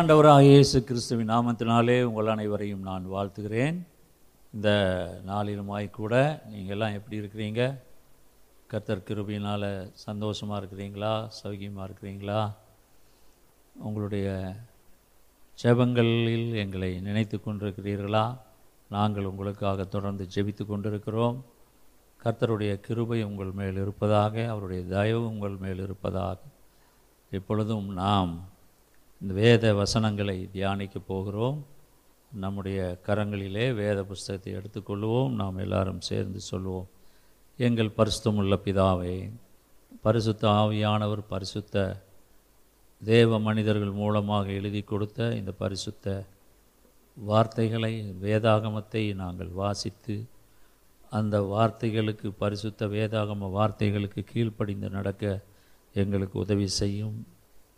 ஆண்டவராக இயேசு கிறிஸ்துவின் நாமத்தினாலே உங்கள் அனைவரையும் நான் வாழ்த்துகிறேன். இந்த நாளிலுமாய் கூட நீங்கள் எல்லாம் எப்படி இருக்கிறீங்க? கர்த்தர் கிருபையினால் சந்தோஷமாக இருக்கிறீங்களா? சௌகியமாக இருக்கிறீங்களா? உங்களுடைய ஜெபங்களில் எங்களை நினைத்து கொண்டிருக்கிறீர்களா? நாங்கள் உங்களுக்காக தொடர்ந்து ஜெபித்து கொண்டிருக்கிறோம். கர்த்தருடைய கிருபை உங்கள் மேல் இருப்பதாக அவருடைய தயவு உங்கள் மேல் இருப்பதாக இப்பொழுதும் நாம் இந்த வேத வசனங்களை தியானிக்க போகிறோம். நம்முடைய கரங்களிலே வேத புஸ்தகத்தை எடுத்துக்கொள்வோம். நாம் எல்லாரும் சேர்ந்து சொல்வோம். எங்கள் பரிசுத்தமுள்ள பிதாவே பரிசுத்த ஆவியானவர் பரிசுத்த தேவ மனிதர்கள் மூலமாக எழுதி கொடுத்த இந்த பரிசுத்த வார்த்தைகளை வேதாகமத்தை நாங்கள் வாசித்து அந்த வார்த்தைகளுக்கு பரிசுத்த வேதாகம வார்த்தைகளுக்கு கீழ்ப்படிந்து நடக்க எங்களுக்கு உதவி செய்யும்.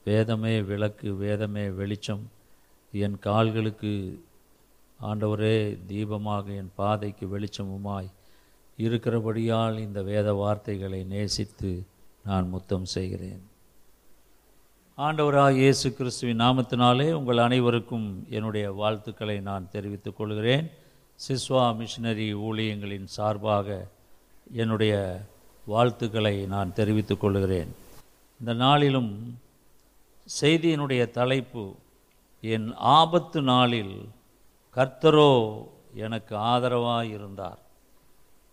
வேதமே விளக்கு வேதமே வெளிச்சம். என் கால்களுக்கு ஆண்டவரே தீபமாக என் பாதைக்கு வெளிச்சமுமாய். இருக்கிறபடியால் இந்த வேத வார்த்தைகளை நேசித்து நான் முத்தம் செய்கிறேன். ஆண்டவராக இயேசு கிறிஸ்துவின் நாமத்தினாலே உங்கள் அனைவருக்கும் என்னுடைய வாழ்த்துக்களை நான் தெரிவித்துக் கொள்கிறேன். சிஸ்வா மிஷினரி ஊழியங்களின் சார்பாக என்னுடைய வாழ்த்துக்களை நான் தெரிவித்துக் கொள்கிறேன். இந்த நாளிலும் செய்தியினுடைய தலைப்பு என் ஆபத்து நாளில் கர்த்தரோ எனக்கு ஆதரவாக இருந்தார்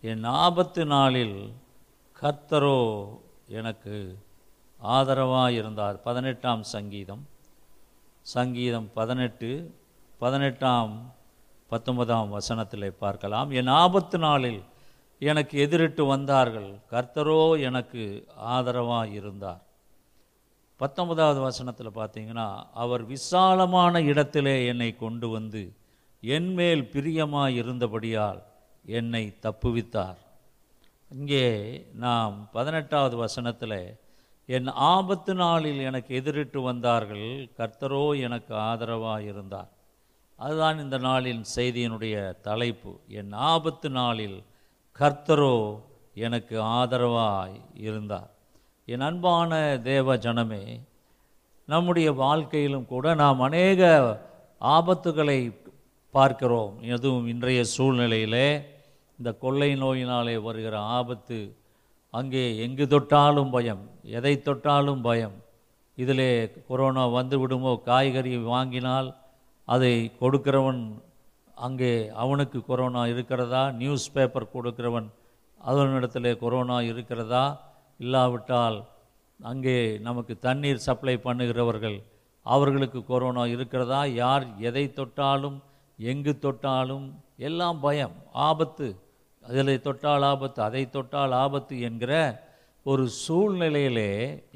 என் ஆபத்து நாளில் கர்த்தரோ எனக்கு ஆதரவாக இருந்தார் பதினெட்டாம் சங்கீதம். சங்கீதம் பதினெட்டு பதினெட்டாம் பத்தொன்பதாம் வசனத்தில் பார்க்கலாம். என் ஆபத்து நாளில் எனக்கு எதிரிட்டு வந்தார்கள். கர்த்தரோ எனக்கு ஆதரவாக இருந்தார் பத்தொன்பதாவது வசனத்தில் பார்த்தீங்கன்னா அவர் விசாலமான இடத்திலே என்னை கொண்டு வந்து என்மேல் பிரியமாக இருந்தபடியால் என்னை தப்புவித்தார். இங்கே நாம் பதினெட்டாவது வசனத்தில் என் ஆபத்து நாளில் எனக்கு எதிரிட்டு வந்தார்கள் கர்த்தரோ எனக்கு ஆதரவாக இருந்தார். அதுதான் இந்த நாளின் செய்தியினுடைய தலைப்பு. என் ஆபத்து நாளில் கர்த்தரோ எனக்கு ஆதரவாய் இருந்தார். என் அன்பான தேவ ஜனமே நம்முடைய வாழ்க்கையிலும் கூட நாம் அநேக ஆபத்துகளை பார்க்கிறோம். எதுவும் இன்றைய சூழ்நிலையிலே இந்த கொள்ளை நோயினாலே வருகிற ஆபத்து அங்கே எங்கு தொட்டாலும் பயம் எதை தொட்டாலும் பயம். இதிலே கொரோனா வந்து விடுமோ காய்கறி வாங்கினால் அதை கொடுக்கிறவன் அங்கே அவனுக்கு கொரோனா இருக்கிறதா? நியூஸ் பேப்பர் கொடுக்கிறவன் அதனிடத்தில் கொரோனா இருக்கிறதா? இல்லாவிட்டால் அங்கே நமக்கு தண்ணீர் சப்ளை பண்ணுகிறவர்கள் அவர்களுக்கு கொரோனா இருக்கிறதா? யார் எதை தொட்டாலும் எங்கு தொட்டாலும் எல்லாம் பயம் ஆபத்து. அதில் தொட்டால் ஆபத்து அதை தொட்டால் ஆபத்து என்கிற ஒரு சூழ்நிலையிலே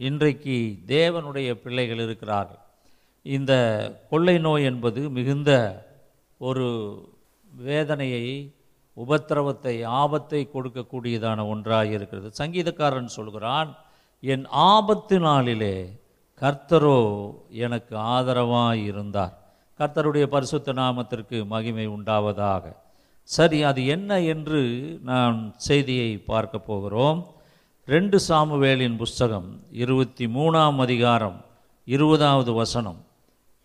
இன்றைக்கு தேவனுடைய பிள்ளைகள் இருக்கிறார்கள். இந்த கொள்ளை நோய் என்பது மிகுந்த ஒரு வேதனையை உபத்திரவத்தை ஆபத்தை கொடுக்கக்கூடியதான ஒன்றாக இருக்கிறது. சங்கீதக்காரன் சொல்கிறான் என் ஆபத்து நாளிலே கர்த்தரோ எனக்கு ஆதரவாக இருந்தார். கர்த்தருடைய பரிசுத்த நாமத்திற்கு மகிமை உண்டாவதாக. சரி அது என்ன என்று நாம் செய்தியை பார்க்க போகிறோம். ரெண்டு சாமுவேலின் புஸ்தகம் இருபத்தி மூணாம் அதிகாரம் இருபதாவது வசனம்.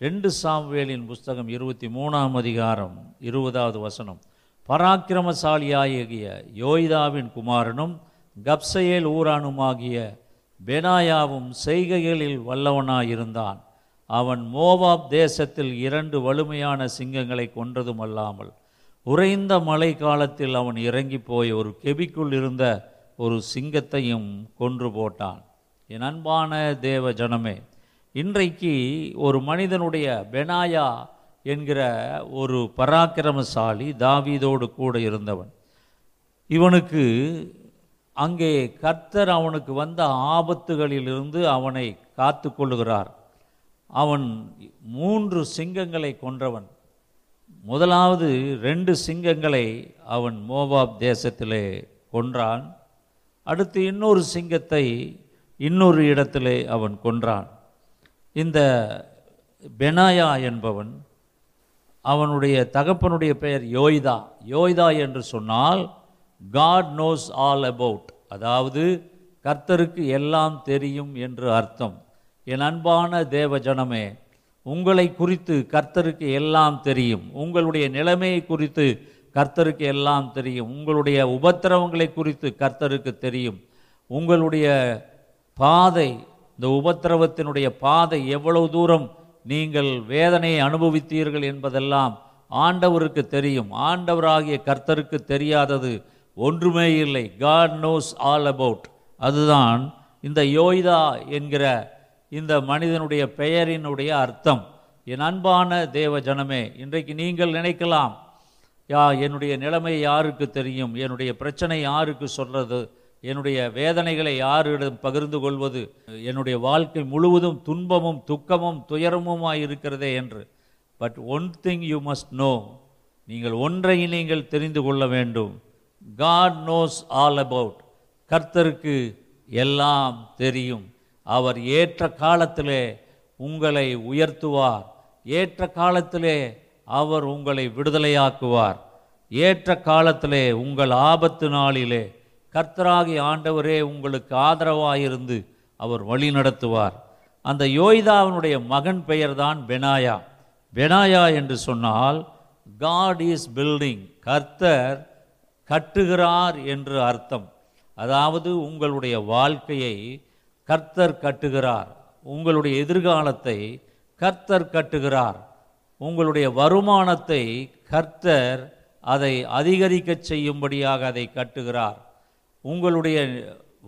ரெண்டு சாமுவேலின் புஸ்தகம் இருபத்தி மூணாம் அதிகாரம் இருபதாவது வசனம். பராக்கிரமசாலியாகிய யோய்தாவின் குமாரனும் கப்சையேல் ஊரானுமாகிய பெனாயாவும் செய்கைகளில் வல்லவனாயிருந்தான். அவன் மோவாப் தேசத்தில் இரண்டு வலிமையான சிங்கங்களை கொன்றதும் அல்லாமல் உறைந்த மழை காலத்தில் அவன் இறங்கி போய் ஒரு கெபிக்குள் இருந்த ஒரு சிங்கத்தையும் கொன்று போட்டான். என் அன்பான தேவ ஜனமே இன்றைக்கு ஒரு மனிதனுடைய பெனாயா என்கிற ஒரு பராக்கிரமசாலி தாவீதோடு கூட இருந்தவன். இவனுக்கு அங்கே கர்த்தர் அவனுக்கு வந்த ஆபத்துகளிலிருந்து அவனை காத்து கொள்ளுகிறார். அவன் மூன்று சிங்கங்களை கொன்றவன். முதலாவது ரெண்டு சிங்கங்களை அவன் மோவாப் தேசத்திலே கொன்றான். அடுத்து இன்னொரு சிங்கத்தை இன்னொரு இடத்திலே அவன் கொன்றான். இந்த பெனாயா என்பவன் அவனுடைய தகப்பனுடைய பெயர் யோய்தா. யோய்தா என்று சொன்னால் காட் நோஸ் ஆல் அபவுட் அதாவது கர்த்தருக்கு எல்லாம் தெரியும் என்று அர்த்தம். என் அன்பான தேவ ஜனமே உங்களை குறித்து கர்த்தருக்கு எல்லாம் தெரியும். உங்களுடைய நிலைமையை குறித்து கர்த்தருக்கு எல்லாம் தெரியும். உங்களுடைய உபத்திரவங்களை குறித்து கர்த்தருக்கு தெரியும். உங்களுடைய பாதை இந்த உபத்திரவத்தினுடைய பாதை எவ்வளவு தூரம் நீங்கள் வேதனையை அனுபவித்தீர்கள் என்பதெல்லாம் ஆண்டவருக்கு தெரியும். ஆண்டவராகிய கர்த்தருக்கு தெரியாதது ஒன்றுமே இல்லை. காட் நோஸ் ஆல் அபவுட் அதுதான் இந்த யோய்தா என்கிற இந்த மனிதனுடைய பெயரினுடைய அர்த்தம். என் அன்பான தேவ ஜனமே இன்றைக்கு நீங்கள் நினைக்கலாம் யா என்னுடைய நிலைமை யாருக்கு தெரியும்? என்னுடைய பிரச்சனை யாருக்கு சொல்கிறது என்னுடைய வேதனைகளை யாரிடம் பகிர்ந்து கொள்வது? என்னுடைய வாழ்க்கை முழுவதும் துன்பமும் துக்கமும் துயரமுமாய் இருக்கிறதே என்று. But one thing you must know நீங்கள் ஒன்றை நீங்கள் தெரிந்து கொள்ள வேண்டும். காட் நோஸ் ஆல் அபவுட் கர்த்தருக்கு எல்லாம் தெரியும். அவர் ஏற்ற காலத்திலே உங்களை உயர்த்துவார். ஏற்ற காலத்திலே அவர் உங்களை விடுதலையாக்குவார். ஏற்ற காலத்திலே உங்கள் ஆபத்து நாளிலே கர்த்தராகி ஆண்டவரே உங்களுக்கு ஆதரவாயிருந்து அவர் வழி நடத்துவார். அந்த யோய்தாவினுடைய மகன் பெயர்தான் பெனாயா. பெனாயா என்று சொன்னால் காட் இஸ் பில்டிங் கர்த்தர் கட்டுகிறார் என்று அர்த்தம். அதாவது உங்களுடைய வாழ்க்கையை கர்த்தர் கட்டுகிறார். உங்களுடைய எதிர்காலத்தை கர்த்தர் கட்டுகிறார். உங்களுடைய வருமானத்தை கர்த்தர் அதை அதிகரிக்கச் செய்யும்படியாக அதை கட்டுகிறார். உங்களுடைய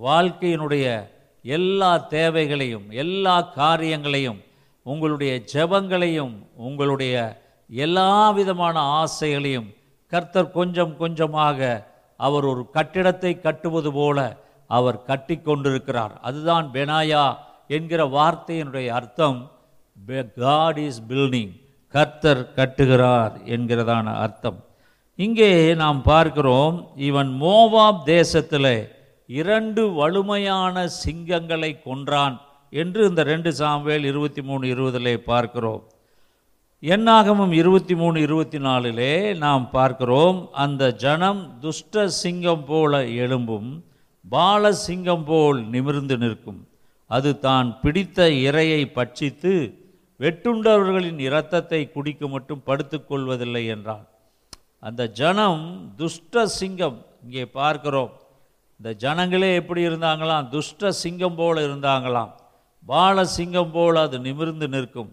வாழ்க்கையினுடைய எல்லா தேவைகளையும் எல்லா காரியங்களையும் உங்களுடைய ஜெபங்களையும் உங்களுடைய எல்லா விதமான ஆசைகளையும் கர்த்தர் கொஞ்சம் கொஞ்சமாக அவர் ஒரு கட்டிடத்தை கட்டுவது போல அவர் கட்டி கொண்டிருக்கிறார். அதுதான் பெனாயா என்கிற வார்த்தையினுடைய அர்த்தம். காட் இஸ் பில்டிங் கர்த்தர் கட்டுகிறார் என்கிறதான அர்த்தம். இங்கே நாம் பார்க்கிறோம் இவன் மோவாப் தேசத்தில் இரண்டு வலுமையான சிங்கங்களை கொன்றான் என்று இந்த ரெண்டு சாம்வேல் இருபத்தி மூணு இருபதிலே பார்க்கிறோம். என்னாகமும் இருபத்தி மூணு இருபத்தி நாலிலே நாம் பார்க்கிறோம் அந்த ஜனம் துஷ்ட சிங்கம் போல எழும்பும் பால சிங்கம் போல் நிமிர்ந்து நிற்கும். அது தான் பிடித்த இரையை பட்சித்து வெட்டுண்டவர்களின் இரத்தத்தை குடிக்க மட்டும் படுத்துக்கொள்வதில்லை என்றான். அந்த ஜனம் துஷ்ட சிங்கம் இங்கே பார்க்கிறோம். இந்த ஜனங்களே எப்படி இருந்தாங்களாம்? துஷ்ட சிங்கம் போல இருந்தாங்களாம். பால சிங்கம் போல் அது நிமிர்ந்து நிற்கும்.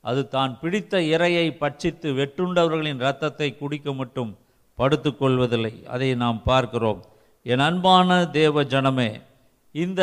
அது தான் பிடித்த இரையை பட்சித்து வெட்டுண்டவர்களின் இரத்தத்தை குடிக்க மட்டும் படுத்துக்கொள்வதில்லை அதை நாம் பார்க்கிறோம். என் அன்பான தேவ ஜனமே இந்த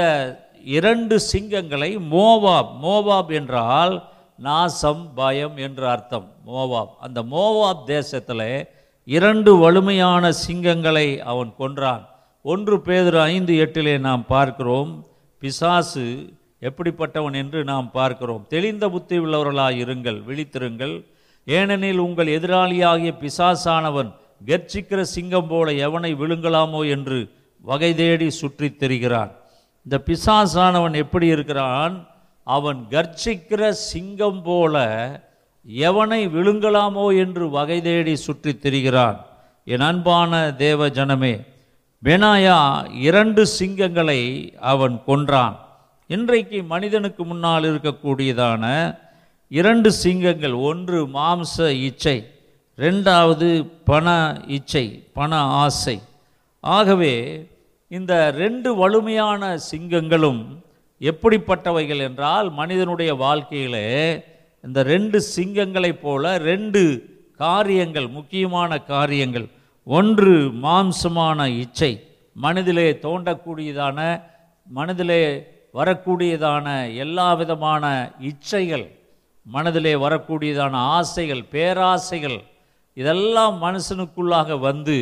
இரண்டு சிங்கங்களை மோவாப் மோவாப் என்றால் நாசம் பயம் என்று அர்த்தம். மோவாப் அந்த மோவாப் தேசத்தில் இரண்டு வலிமையான சிங்கங்களை அவன் கொன்றான். ஒன்று பேதர் ஐந்து எட்டிலே நாம் பார்க்கிறோம். பிசாசு எப்படிப்பட்டவன் என்று நாம் பார்க்கிறோம். தெளிந்த புத்தி உள்ளவர்களாக இருங்கள் விழித்திருங்கள். ஏனெனில் உங்கள் எதிராளியாகிய பிசாசானவன் கர்ச்சிக்கிற சிங்கம் போல எவனை விழுங்கலாமோ என்று வகை தேடி சுற்றித் திரிகிறான். இந்த பிசாசானவன் எப்படி இருக்கிறான்? அவன் கர்ச்சிக்கிற சிங்கம் போல எவனை விழுங்கலாமோ என்று வகை தேடி சுற்றித் திரிகிறான். என் அன்பான தேவ ஜனமே பெனாயா இரண்டு சிங்கங்களை அவன் கொன்றான். இன்றைக்கு மனிதனுக்கு முன்னால் இருக்கக்கூடியதான இரண்டு சிங்கங்கள் ஒன்று மாம்ச இச்சை ரெண்டாவது பண இச்சை பண ஆசை. ஆகவே இந்த ரெண்டு வலிமையான சிங்கங்களும் எப்படிப்பட்டவைகள் என்றால் மனிதனுடைய வாழ்க்கையிலே இந்த ரெண்டு சிங்கங்களைப் போல ரெண்டு காரியங்கள் முக்கியமான காரியங்கள். ஒன்று மாம்சமான இச்சை மனதிலே தோண்டக்கூடியதான மனதிலே வரக்கூடியதான எல்லா விதமான இச்சைகள் மனதிலே வரக்கூடியதான ஆசைகள் பேராசைகள் இதெல்லாம் மனுஷனுக்குள்ளாக வந்து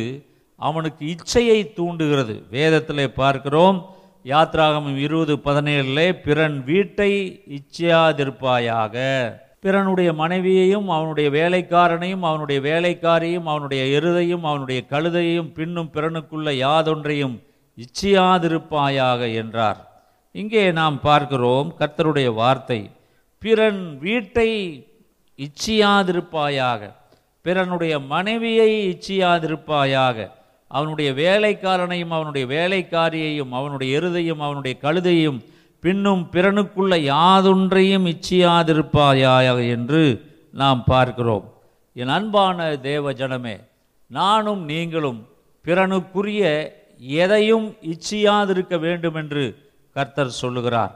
அவனுக்கு இச்சையை தூண்டுகிறது. வேதத்திலே பார்க்கிறோம் யாத்ராகமம் இருபது பதினேழுலே பிறன் வீட்டை இச்சையாதிருப்பாயாக. பிறனுடைய மனைவியையும் அவனுடைய வேலைக்காரனையும் அவனுடைய வேலைக்காரியையும் அவனுடைய எருதையும் அவனுடைய கழுதையும் பின்னும் பிறனுக்குள்ள யாதொன்றையும் இச்சையாதிருப்பாயாக என்றார். இங்கே நாம் பார்க்கிறோம் கர்த்தருடைய வார்த்தை. பிறன் வீட்டை இச்சியாதிருப்பாயாக பிறனுடைய மனைவியை இச்சியாதிருப்பாயாக அவனுடைய வேலைக்காரனையும் அவனுடைய வேலைக்காரியையும் அவனுடைய எருதையும் அவனுடைய கழுதையும் பின்னும் பிறனுக்குள்ள யாதொன்றையும் இச்சியாதிருப்பாயாக என்று நாம் பார்க்கிறோம். என் அன்பான தேவ ஜனமே நானும் நீங்களும் பிறனுக்குரிய எதையும் இச்சியாதிருக்க வேண்டும் என்று கர்த்தர் சொல்லுகிறார்.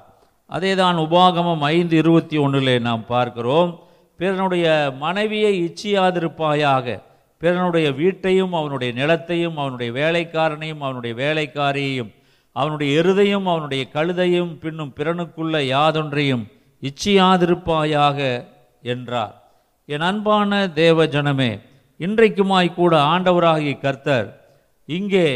அதேதான் உபாகமம் ஐந்து இருபத்தி ஒன்றிலே நாம் பார்க்கிறோம் பிறனுடைய மனைவியை இச்சியாதிருப்பாயாக பிறனுடைய வீட்டையும் அவனுடைய நிலத்தையும் அவனுடைய வேலைக்காரனையும் அவனுடைய வேலைக்காரியையும் அவனுடைய எருதையும் அவனுடைய கழுதையும் பின்னும் பிறனுக்குள்ள யாதொன்றையும் இச்சியாதிருப்பாயாக என்றார். என் அன்பான தேவ ஜனமே இன்றைக்குமாய் கூட ஆண்டவராகிய கர்த்தர் இங்கே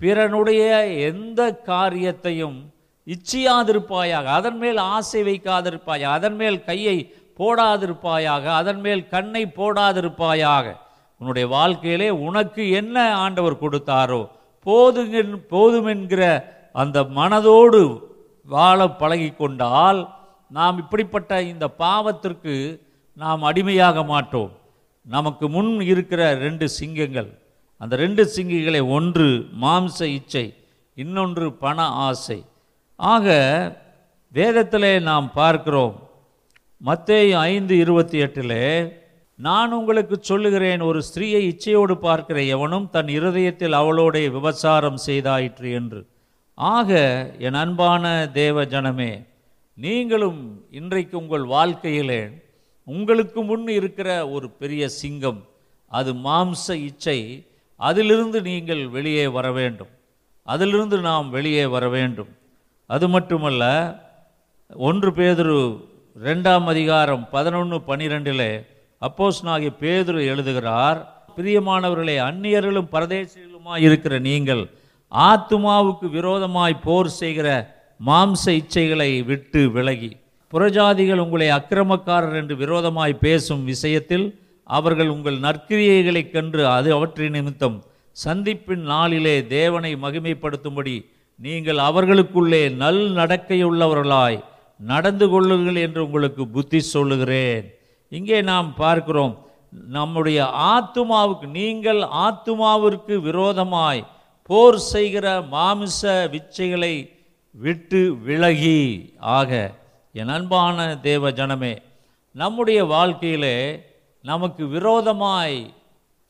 பிறனுடைய எந்த காரியத்தையும் இச்சியாதிருப்பாயாக அதன் மேல் ஆசை வைக்காதிருப்பாயாக அதன் மேல் கையை போடாதிருப்பாயாக அதன் மேல் கண்ணை போடாதிருப்பாயாக உன்னுடைய வாழ்க்கையிலே உனக்கு என்ன ஆண்டவர் கொடுத்தாரோ போதுங்க போதும் என்கிற அந்த மனதோடு வாழ பழகி கொண்டால் நாம் இப்படிப்பட்ட இந்த பாவத்திற்கு நாம் அடிமையாக மாட்டோம். நமக்கு முன் இருக்கிற ரெண்டு சிங்கங்கள். அந்த ரெண்டு சிங்கிகளை ஒன்று மாம்ச இச்சை இன்னொன்று பண ஆசை. ஆக வேதத்திலே நாம் பார்க்கிறோம். மத்தேயும் ஐந்து இருபத்தி எட்டிலே நான் உங்களுக்கு சொல்லுகிறேன் ஒரு ஸ்திரீயை இச்சையோடு பார்க்கிற எவனும் தன் இருதயத்தில் அவளோடைய விபச்சாரம் செய்தாயிற்று என்று. ஆக என் அன்பான தேவ ஜனமே நீங்களும் இன்றைக்கு உங்கள் வாழ்க்கையிலே உங்களுக்கு முன் இருக்கிற ஒரு பெரிய சிங்கம் அது மாம்ச இச்சை அதிலிருந்து நீங்கள் வெளியே வர வேண்டும். அதிலிருந்து நாம் வெளியே வர வேண்டும். அது மட்டுமல்ல ஒன்று பேதுரு ரெண்டாம் அதிகாரம் பதினொன்று அப்போஸ் நாகிய பேதுரு எழுதுகிறார் பிரியமானவர்களே அந்நியர்களும் பரதேசிகளுமாய் இருக்கிற நீங்கள் ஆத்துமாவுக்கு விரோதமாய் போர் செய்கிற மாம்ச இச்சைகளை விட்டு விலகி புறஜாதிகள் உங்களை அக்கிரமக்காரர் என்று விரோதமாய் பேசும் விஷயத்தில் அவர்கள் உங்கள் நற்கிரியைகளைக் கன்று அது அவற்றின் நிமித்தம் சந்திப்பின் நாளிலே தேவனை மகிமைப்படுத்தும்படி நீங்கள் அவர்களுக்குள்ளே நல் நடக்கையுள்ளவர்களாய் நடந்து கொள்ளுங்கள் என்று உங்களுக்கு புத்தி சொல்லுகிறேன். இங்கே நாம் பார்க்கிறோம் நம்முடைய ஆத்துமாவுக்கு நீங்கள் ஆத்துமாவிற்கு விரோதமாய் போர் செய்கிற மாமிச விச்சைகளை விட்டு விலகி. ஆக என் அன்பான தேவ ஜனமே நம்முடைய வாழ்க்கையிலே நமக்கு விரோதமாய்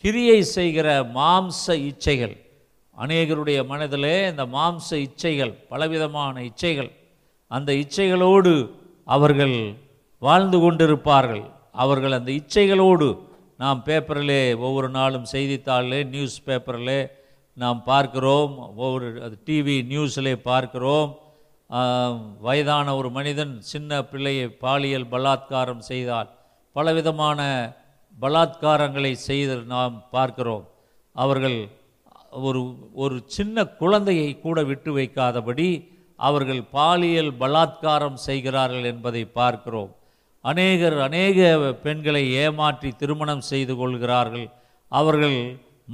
கிரியை செய்கிற மாம்ச இச்சைகள் அநேகருடைய மனதிலே இந்த மாம்ச இச்சைகள் பலவிதமான இச்சைகள் அந்த இச்சைகளோடு அவர்கள் வாழ்ந்து கொண்டிருப்பார்கள். அவர்கள் அந்த இச்சைகளோடு நாம் பேப்பரிலே ஒவ்வொரு நாளும் செய்தித்தாளிலே நியூஸ் பேப்பரிலே நாம் பார்க்கிறோம். ஒவ்வொரு அது டிவி நியூஸிலே பார்க்கிறோம். வயதான ஒரு மனிதன் சின்ன பிள்ளையை பாலியல் பலாத்காரம் செய்தால் பலவிதமான பலாத்காரங்களை செய்து நாம் பார்க்கிறோம். அவர்கள் ஒரு ஒரு சின்ன குழந்தையை கூட விட்டு வைக்காதபடி அவர்கள் பாலியல் பலாத்காரம் செய்கிறார்கள் என்பதை பார்க்கிறோம். அநேகர் அநேக பெண்களை ஏமாற்றி திருமணம் செய்து கொள்கிறார்கள். அவர்கள்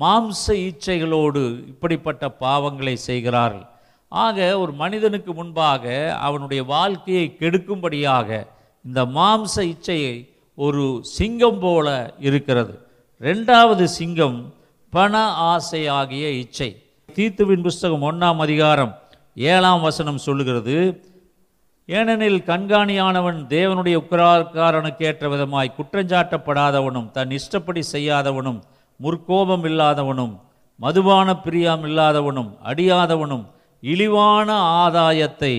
மாம்ச இச்சைகளோடு இப்படிப்பட்ட பாவங்களை செய்கிறார்கள். ஆக ஒரு மனிதனுக்கு முன்பாக அவனுடைய வாழ்க்கையை கெடுக்கும்படியாக இந்த மாம்ச இச்சையை ஒரு சிங்கம் போல இருக்கிறது. ரெண்டாவது சிங்கம் பண ஆசை ஆகிய இச்சை. தீத்துவின் புஸ்தகம் ஒன்றாம் அதிகாரம் ஏழாம் வசனம் சொல்லுகிறது ஏனெனில் கண்காணியானவன் தேவனுடைய உக்கராக்காரனுக்கு ஏற்ற விதமாய் குற்றஞ்சாட்டப்படாதவனும் தன் இஷ்டப்படி செய்யாதவனும் முற்கோபம் இல்லாதவனும் மதுபான பிரியாம் இல்லாதவனும் அடியாதவனும் இழிவான ஆதாயத்தை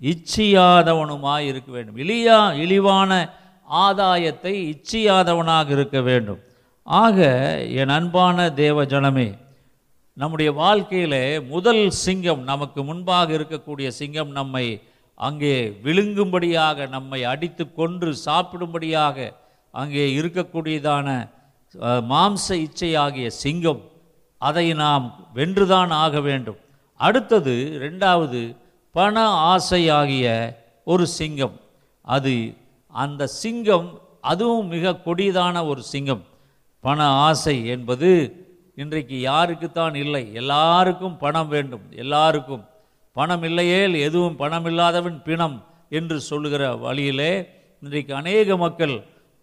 இச்சியாதவனுமாய் இருக்க வேண்டும். இழியா இழிவான ஆதாயத்தை இச்சியாதவனாக இருக்க வேண்டும். ஆக என் அன்பான தேவ ஜனமே நம்முடைய வாழ்க்கையிலே முதல் சிங்கம் நமக்கு முன்பாக இருக்கக்கூடிய சிங்கம் நம்மை அங்கே விழுங்கும்படியாக நம்மை அடித்து கொன்று சாப்பிடும்படியாக அங்கே இருக்கக்கூடியதான மாம்ச இச்சையாகிய சிங்கம் அதை நாம் வென்றுதான் ஆக வேண்டும். அடுத்தது ரெண்டாவது பண ஆசையாகிய ஒரு சிங்கம். அது அந்த சிங்கம் அதுவும் மிக கொடியதான ஒரு சிங்கம். பண ஆசை என்பது இன்றைக்கு யாருக்குத்தான் இல்லை. எல்லாருக்கும் பணம் வேண்டும். எல்லாருக்கும். பணம் இல்லையேல் எதுவும் பணம் இல்லாதவன் பிணம் என்று சொல்லுகிற வழியிலே இன்றைக்கு அநேக மக்கள்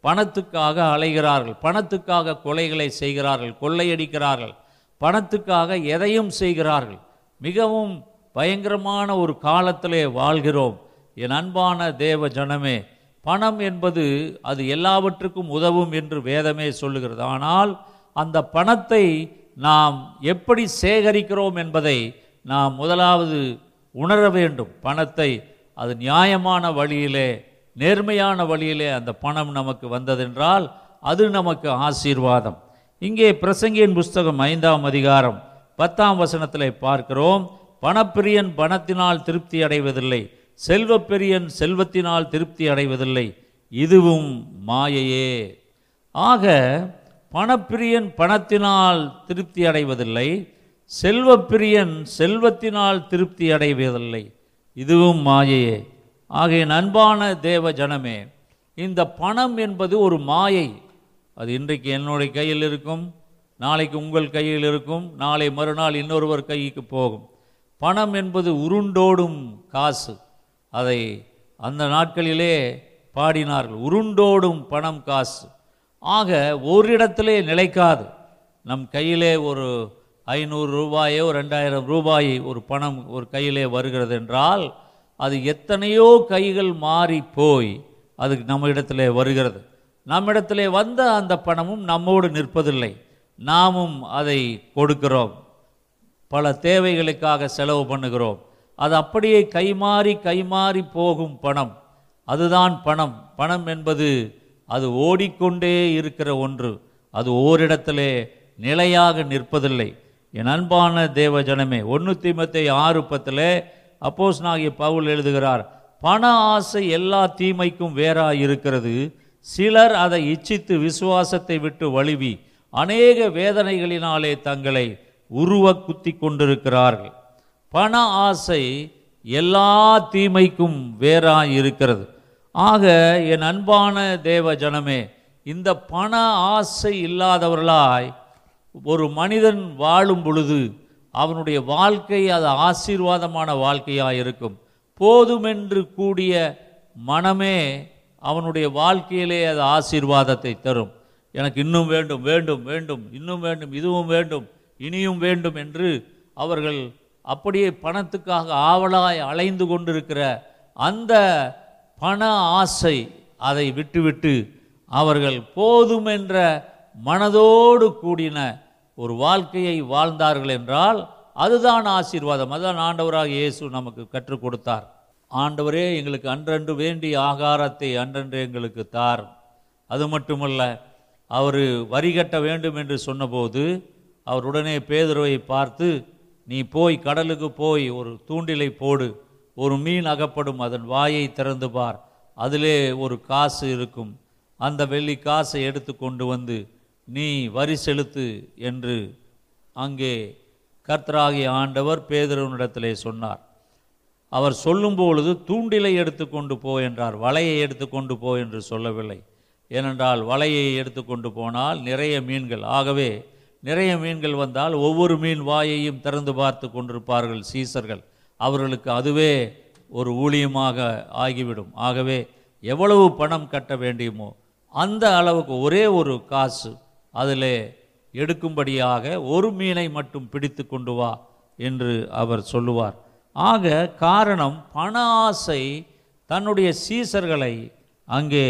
பணத்துக்காக அலைகிறார்கள் பணத்துக்காக கொலைகளை செய்கிறார்கள் கொள்ளையடிக்கிறார்கள் பணத்துக்காக எதையும் செய்கிறார்கள். மிகவும் பயங்கரமான ஒரு காலத்திலே வாழ்கிறோம். என் அன்பான தேவ ஜனமே பணம் என்பது அது எல்லாவற்றுக்கும் உதவும் என்று வேதமே சொல்லுகிறது. ஆனால் அந்த பணத்தை நாம் எப்படி சேகரிக்கிறோம் என்பதை நாம் முதலாவது உணர வேண்டும் பணத்தை. அது நியாயமான வழியிலே நேர்மையான வழியிலே அந்த பணம் நமக்கு வந்ததென்றால் அது நமக்கு ஆசீர்வாதம். இங்கே பிரசங்கியின் புஸ்தகம் ஐந்தாம் அதிகாரம் பத்தாம் வசனத்தில் பார்க்கிறோம் பணப்பிரியன் பணத்தினால் திருப்தி அடைவதில்லை செல்வப்பிரியன் செல்வத்தினால் திருப்தி அடைவதில்லை இதுவும் மாயையே. ஆக பணப்பிரியன் பணத்தினால் திருப்தி அடைவதில்லை செல்வப்பிரியன் செல்வத்தினால் திருப்தி அடைவதில்லை. இதுவும் மாயையே. ஆகிய அன்பான தேவ ஜனமே இந்த பணம் என்பது ஒரு மாயை. அது இன்றைக்கு என்னுடைய கையில் இருக்கும் நாளைக்கு உங்கள் கையில் இருக்கும் நாளை மறுநாள் இன்னொருவர் கைக்கு போகும். பணம் என்பது உருண்டோடும் காசு. அதை அந்த நாட்களிலே பாடினார்கள் உருண்டோடும் பணம் காசு. ஆக ஓரிடத்திலே நிலைக்காது. நம் கையிலே ஒரு ஐநூறு ரூபாயோ ரெண்டாயிரம் ரூபாய் ஒரு பணம் ஒரு கையிலே வருகிறது என்றால் அது எத்தனையோ கைகள் மாறி போய் அதுக்கு நம்ம இடத்திலே வருகிறது. நம்மிடத்திலே வந்த அந்த பணமும் நம்மோடு நிற்பதில்லை. நாமும் அதை கொடுக்கிறோம். பல தேவைகளுக்காக செலவு பண்ணுகிறோம். அது அப்படியே கைமாறி கைமாறி போகும் பணம். அதுதான் பணம். பணம் என்பது அது ஓடிக்கொண்டே இருக்கிற ஒன்று. அது ஓரிடத்திலே நிலையாக நிற்பதில்லை. என் அன்பான தேவ ஜனமே ஒன்று தீமத்தை ஆறு பத்தில் அப்போஸ் நாகிய பவுல் எழுதுகிறார் பண ஆசை எல்லா தீமைக்கும் வேறா இருக்கிறது சிலர் அதை இச்சித்து விசுவாசத்தை விட்டு வழுவி அநேக வேதனைகளினாலே தங்களை உருவ குத்தி கொண்டிருக்கிறார்கள். பண ஆசை எல்லா தீமைக்கும் வேறாய் இருக்கிறது ஆக என் அன்பான தேவ ஜனமே இந்த பண ஆசை இல்லாதவர்களாய் ஒரு மனிதன் வாழும் பொழுது அவனுடைய வாழ்க்கை அது ஆசீர்வாதமான வாழ்க்கையாக இருக்கும். போதுமென்று கூடிய மனமே அவனுடைய வாழ்க்கையிலே அது ஆசீர்வாதத்தை தரும். எனக்கு இன்னும் வேண்டும் வேண்டும் வேண்டும் இன்னும் வேண்டும் இதுவும் வேண்டும் இனியும் வேண்டும் என்று அவர்கள் அப்படியே பணத்துக்காக ஆவலாய் அலைந்து கொண்டிருக்கிற அந்த பண ஆசை அதை விட்டுவிட்டு அவர்கள் போதும் என்ற மனதோடு கூடின ஒரு வாழ்க்கையை வாழ்ந்தார்கள் என்றால் அதுதான் ஆசீர்வாதம். அதுதான் ஆண்டவராக இயேசு நமக்கு கற்றுக் கொடுத்தார். ஆண்டவரே எங்களுக்கு அன்றன்று வேண்டிய ஆகாரத்தை அன்றன்று எங்களுக்கு தார். அது மட்டுமல்ல அவர் வரி கட்ட வேண்டும் என்று சொன்னபோது அவர் உடனே பேதுருவை பார்த்து நீ போய் கடலுக்கு போய் ஒரு தூண்டிலை போடு. ஒரு மீன் அகப்படும் அதன் வாயை திறந்து பார். அதிலே ஒரு காசு இருக்கும். அந்த வெள்ளி காசை எடுத்து கொண்டு வந்து நீ வரி செலுத்து என்று அங்கே கர்த்தராகிய ஆண்டவர் பேதுருவனிடத்திலே சொன்னார். அவர் சொல்லும் பொழுது தூண்டிலை எடுத்துக்கொண்டு போ என்றார். வலையை எடுத்துக்கொண்டு போ என்று சொல்லவில்லை. ஏனென்றால் வலையை எடுத்துக்கொண்டு போனால் நிறைய மீன்கள். ஆகவே நிறைய மீன்கள் வந்தால் ஒவ்வொரு மீன் வாயையும் திறந்து பார்த்து கொண்டிருப்பார்கள் சீசர்கள். அவர்களுக்கு அதுவே ஒரு ஊழியமாக ஆகிவிடும். ஆகவே எவ்வளவு பணம் கட்ட வேண்டியுமோ அந்த அளவுக்கு ஒரே ஒரு காசு அதில் எடுக்கும்படியாக ஒரு மீனை மட்டும் பிடித்து கொண்டு வா என்று அவர் சொல்லுவார். ஆக காரணம் பண ஆசை தன்னுடைய சீசர்களை அங்கே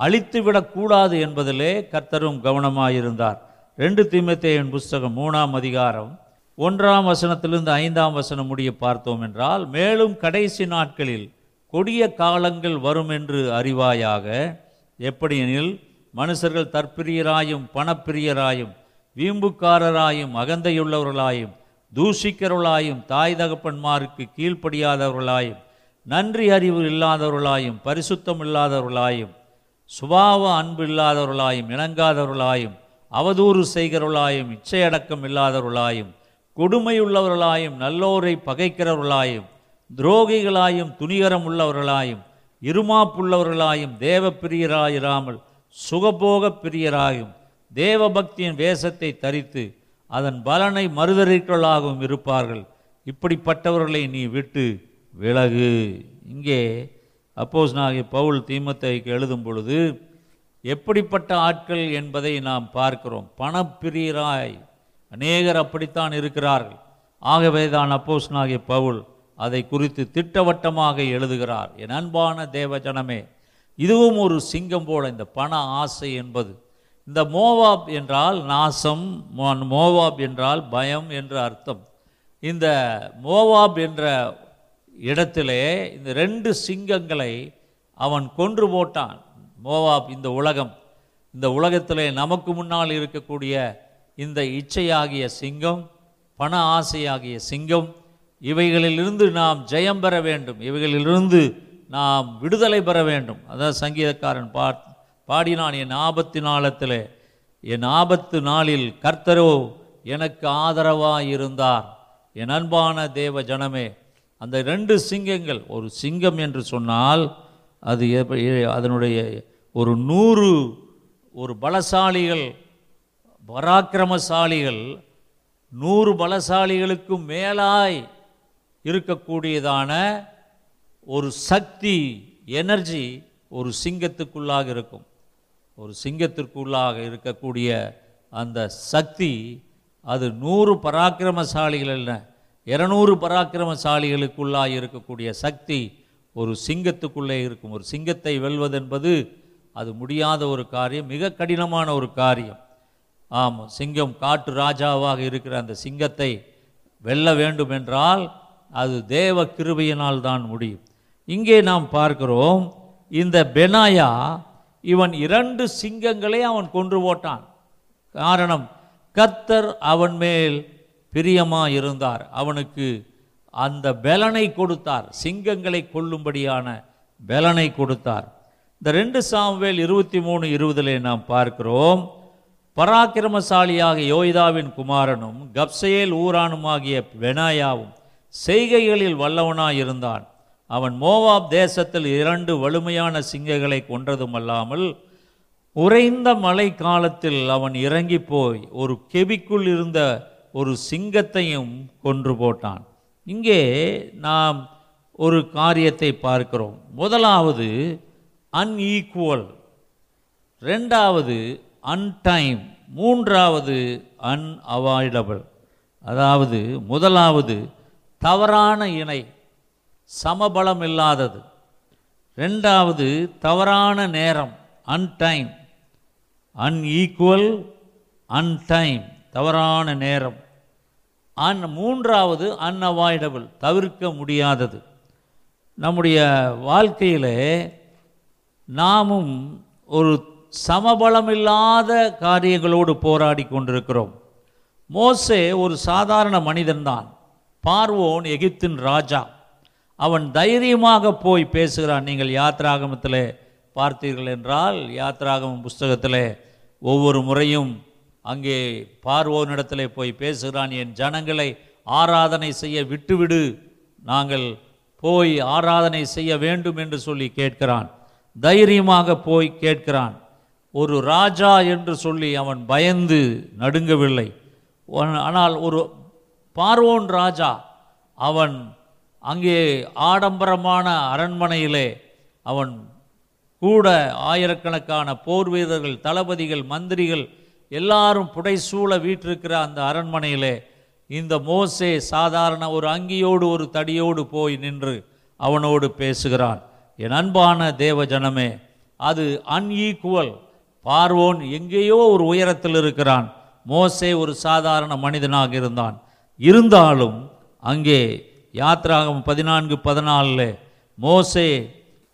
அழித்துவிடக்கூடாது என்பதிலே கர்த்தரும் கவனமாயிருந்தார். ரெண்டு தீமத்தேயன் புஸ்தகம் மூணாம் அதிகாரம் ஒன்றாம் வசனத்திலிருந்து ஐந்தாம் வசனம் முடிய பார்த்தோம் என்றால் மேலும் கடைசி நாட்களில் கொடிய காலங்கள் வரும் என்று அறிவாயாக எப்படியெனில் மனுஷர்கள் தற்பிரியராயும் பணப்பிரியராயும் வீம்புக்காரராயும் அகந்தையுள்ளவர்களாயும் தூஷிக்கிறவர்களாயும் தாய் தகப்பன்மாருக்கு கீழ்ப்படியாதவர்களாயும் நன்றி அறிவு இல்லாதவர்களாயும் பரிசுத்தம் இல்லாதவர்களாயும் சுபாவ அன்பு இல்லாதவர்களாயும் இணங்காதவர்களாயும் அவதூறு செய்கிறவர்களாயும் இச்சையடக்கம் இல்லாதவர்களாயும் கொடுமையுள்ளவர்களாயும் நல்லோரை பகைக்கிறவர்களாயும் துரோகிகளாயும் துணிகரம் உள்ளவர்களாயும் இருமாப்புள்ளவர்களாயும் தேவப்பிரியராயிராமல் சுகபோக பிரியராயும் தேவபக்தியின் வேஷத்தை தரித்து அதன் பலனை மறுதறிக்களாகவும் இருப்பார்கள். இப்படிப்பட்டவர்களை நீ விட்டு விலகு. இங்கே அப்போஸ் நாகிய பவுல் தீமத்தைக்கு எழுதும் பொழுது எப்படிப்பட்ட ஆட்கள் என்பதை நாம் பார்க்கிறோம். பணப்பிரியராய் அநேகர் அப்படித்தான் இருக்கிறார்கள். ஆகவே தான் அப்போஸ் நாகிய பவுல் அதை குறித்து திட்டவட்டமாக எழுதுகிறார். என் அன்பான தேவ ஜனமே இதுவும் ஒரு சிங்கம் போல இந்த பண ஆசை என்பது. இந்த மோவாப் என்றால் நாசம் மோவாப் என்றால் பயம் என்ற அர்த்தம். இந்த மோவாப் என்ற இடத்திலே இந்த ரெண்டு சிங்கங்களை அவன் கொன்று போட்டான். மோவாப் இந்த உலகம். இந்த உலகத்திலே நமக்கு முன்னால் இருக்கக்கூடிய இந்த இச்சையாகிய சிங்கம் பண ஆசையாகிய சிங்கம் இவைகளிலிருந்து நாம் ஜெயம் பெற வேண்டும். இவைகளிலிருந்து நாம் விடுதலை பெற வேண்டும். அதான் சங்கீதக்காரன் பா பாடினான் என் ஆபத்து நாளத்தில் என் ஆபத்து நாளில் கர்த்தரோ எனக்கு ஆதரவாக இருந்தார் என் அன்பான தேவ ஜனமே. அந்த ரெண்டு சிங்கங்கள் ஒரு சிங்கம் என்று சொன்னால் அது அதனுடைய ஒரு நூறு ஒரு பலசாலிகள் பராக்கிரமசாலிகள் நூறு பலசாலிகளுக்கும் மேலாய் இருக்கக்கூடியதான ஒரு சக்தி எனர்ஜி ஒரு சிங்கத்துக்குள்ளாக இருக்கும். ஒரு சிங்கத்திற்குள்ளாக இருக்கக்கூடிய அந்த சக்தி அது நூறு பராக்கிரமசாலிகள் இரநூறு இருநூறு பராக்கிரமசாலிகளுக்குள்ளாக இருக்கக்கூடிய சக்தி ஒரு சிங்கத்துக்குள்ளே இருக்கும். ஒரு சிங்கத்தை வெல்வதென்பது அது முடியாத ஒரு காரியம் மிக கடினமான ஒரு காரியம். ஆமாம் சிங்கம் காட்டு ராஜாவாக இருக்கிற அந்த சிங்கத்தை வெல்ல வேண்டும் என்றால் அது தேவ கிருபையினால் தான் முடியும். இங்கே நாம் பார்க்கிறோம் இந்த பெனாயா இவன் இரண்டு சிங்கங்களை அவன் கொன்று போட்டான். காரணம் கர்த்தர் அவன் மேல் பிரியமாக இருந்தார் அவனுக்கு அந்த பெலனை கொடுத்தார். சிங்கங்களை கொல்லும்படியான பெலனை கொடுத்தார். இந்த ரெண்டு சாம்வேல் இருபத்தி மூணு இருபதிலே நாம் பார்க்கிறோம் பராக்கிரமசாலியாக யோய்தாவின் குமாரனும் கப்சேல் ஊரானுமாகிய பெனாயாவும் செய்கைகளில் வல்லவனாய் இருந்தான் அவன் மோவாப் தேசத்தில் இரண்டு வலிமையான சிங்கங்களை கொன்றதுமல்லாமல் உறைந்த மழை காலத்தில் அவன் இறங்கி போய் ஒரு கெபிக்குள் இருந்த ஒரு சிங்கத்தையும் கொன்று போட்டான். இங்கே நாம் ஒரு காரியத்தை பார்க்கிறோம். முதலாவது அன்ஈக்குவல் ரெண்டாவது அன்டைம் மூன்றாவது அன்அவாய்டபிள் அதாவது முதலாவது தவறான இணை சமபலம் இல்லாதது ரெண்டாவது தவறான நேரம் அன்டைம் அன்ஈக்குவல் அன்டைம் தவறான நேரம். அன் மூன்றாவது அன்அவாய்டபிள் தவிர்க்க முடியாதது. நம்முடைய வாழ்க்கையில் நாமும் ஒரு சமபலமில்லாத காரியங்களோடு போராடி கொண்டிருக்கிறோம். மோசே ஒரு சாதாரண மனிதன்தான். பார்வோன் எகிப்தின் ராஜா. அவன் தைரியமாக போய் பேசுகிறான். நீங்கள் யாத்ராகமத்தில் பார்த்தீர்கள் என்றால் யாத்திராகமம் புஸ்தகத்தில் ஒவ்வொரு முறையும் அங்கே பார்வோனிடத்தில் போய் பேசுகிறான். என் ஜனங்களை ஆராதனை செய்ய விட்டுவிடு. நாங்கள் போய் ஆராதனை செய்ய வேண்டும் என்று சொல்லி கேட்கிறான். தைரியமாக போய் கேட்கிறான். ஒரு ராஜா என்று சொல்லி அவன் பயந்து நடுங்கவில்லை. ஆனால் ஒரு பார்வோன் ராஜா அவன் அங்கே ஆடம்பரமான அரண்மனையிலே அவன் கூட ஆயிரக்கணக்கான போர் வீரர்கள் தளபதிகள் மந்திரிகள் எல்லாரும் புடைசூழ வீற்றிருக்கிற அந்த அரண்மனையிலே இந்த மோசே சாதாரண ஒரு அங்கியோடு ஒரு தடியோடு போய் நின்று அவனோடு பேசுகிறான். என் அன்பான தேவ ஜனமே அது அன்ஈக்குவல் பார்வோன் எங்கேயோ ஒரு உயரத்தில் இருக்கிறான். மோசே ஒரு சாதாரண மனிதனாக இருந்தான். இருந்தாலும் அங்கே யாத்ராகம் பதினான்கு பதினாலில் மோசே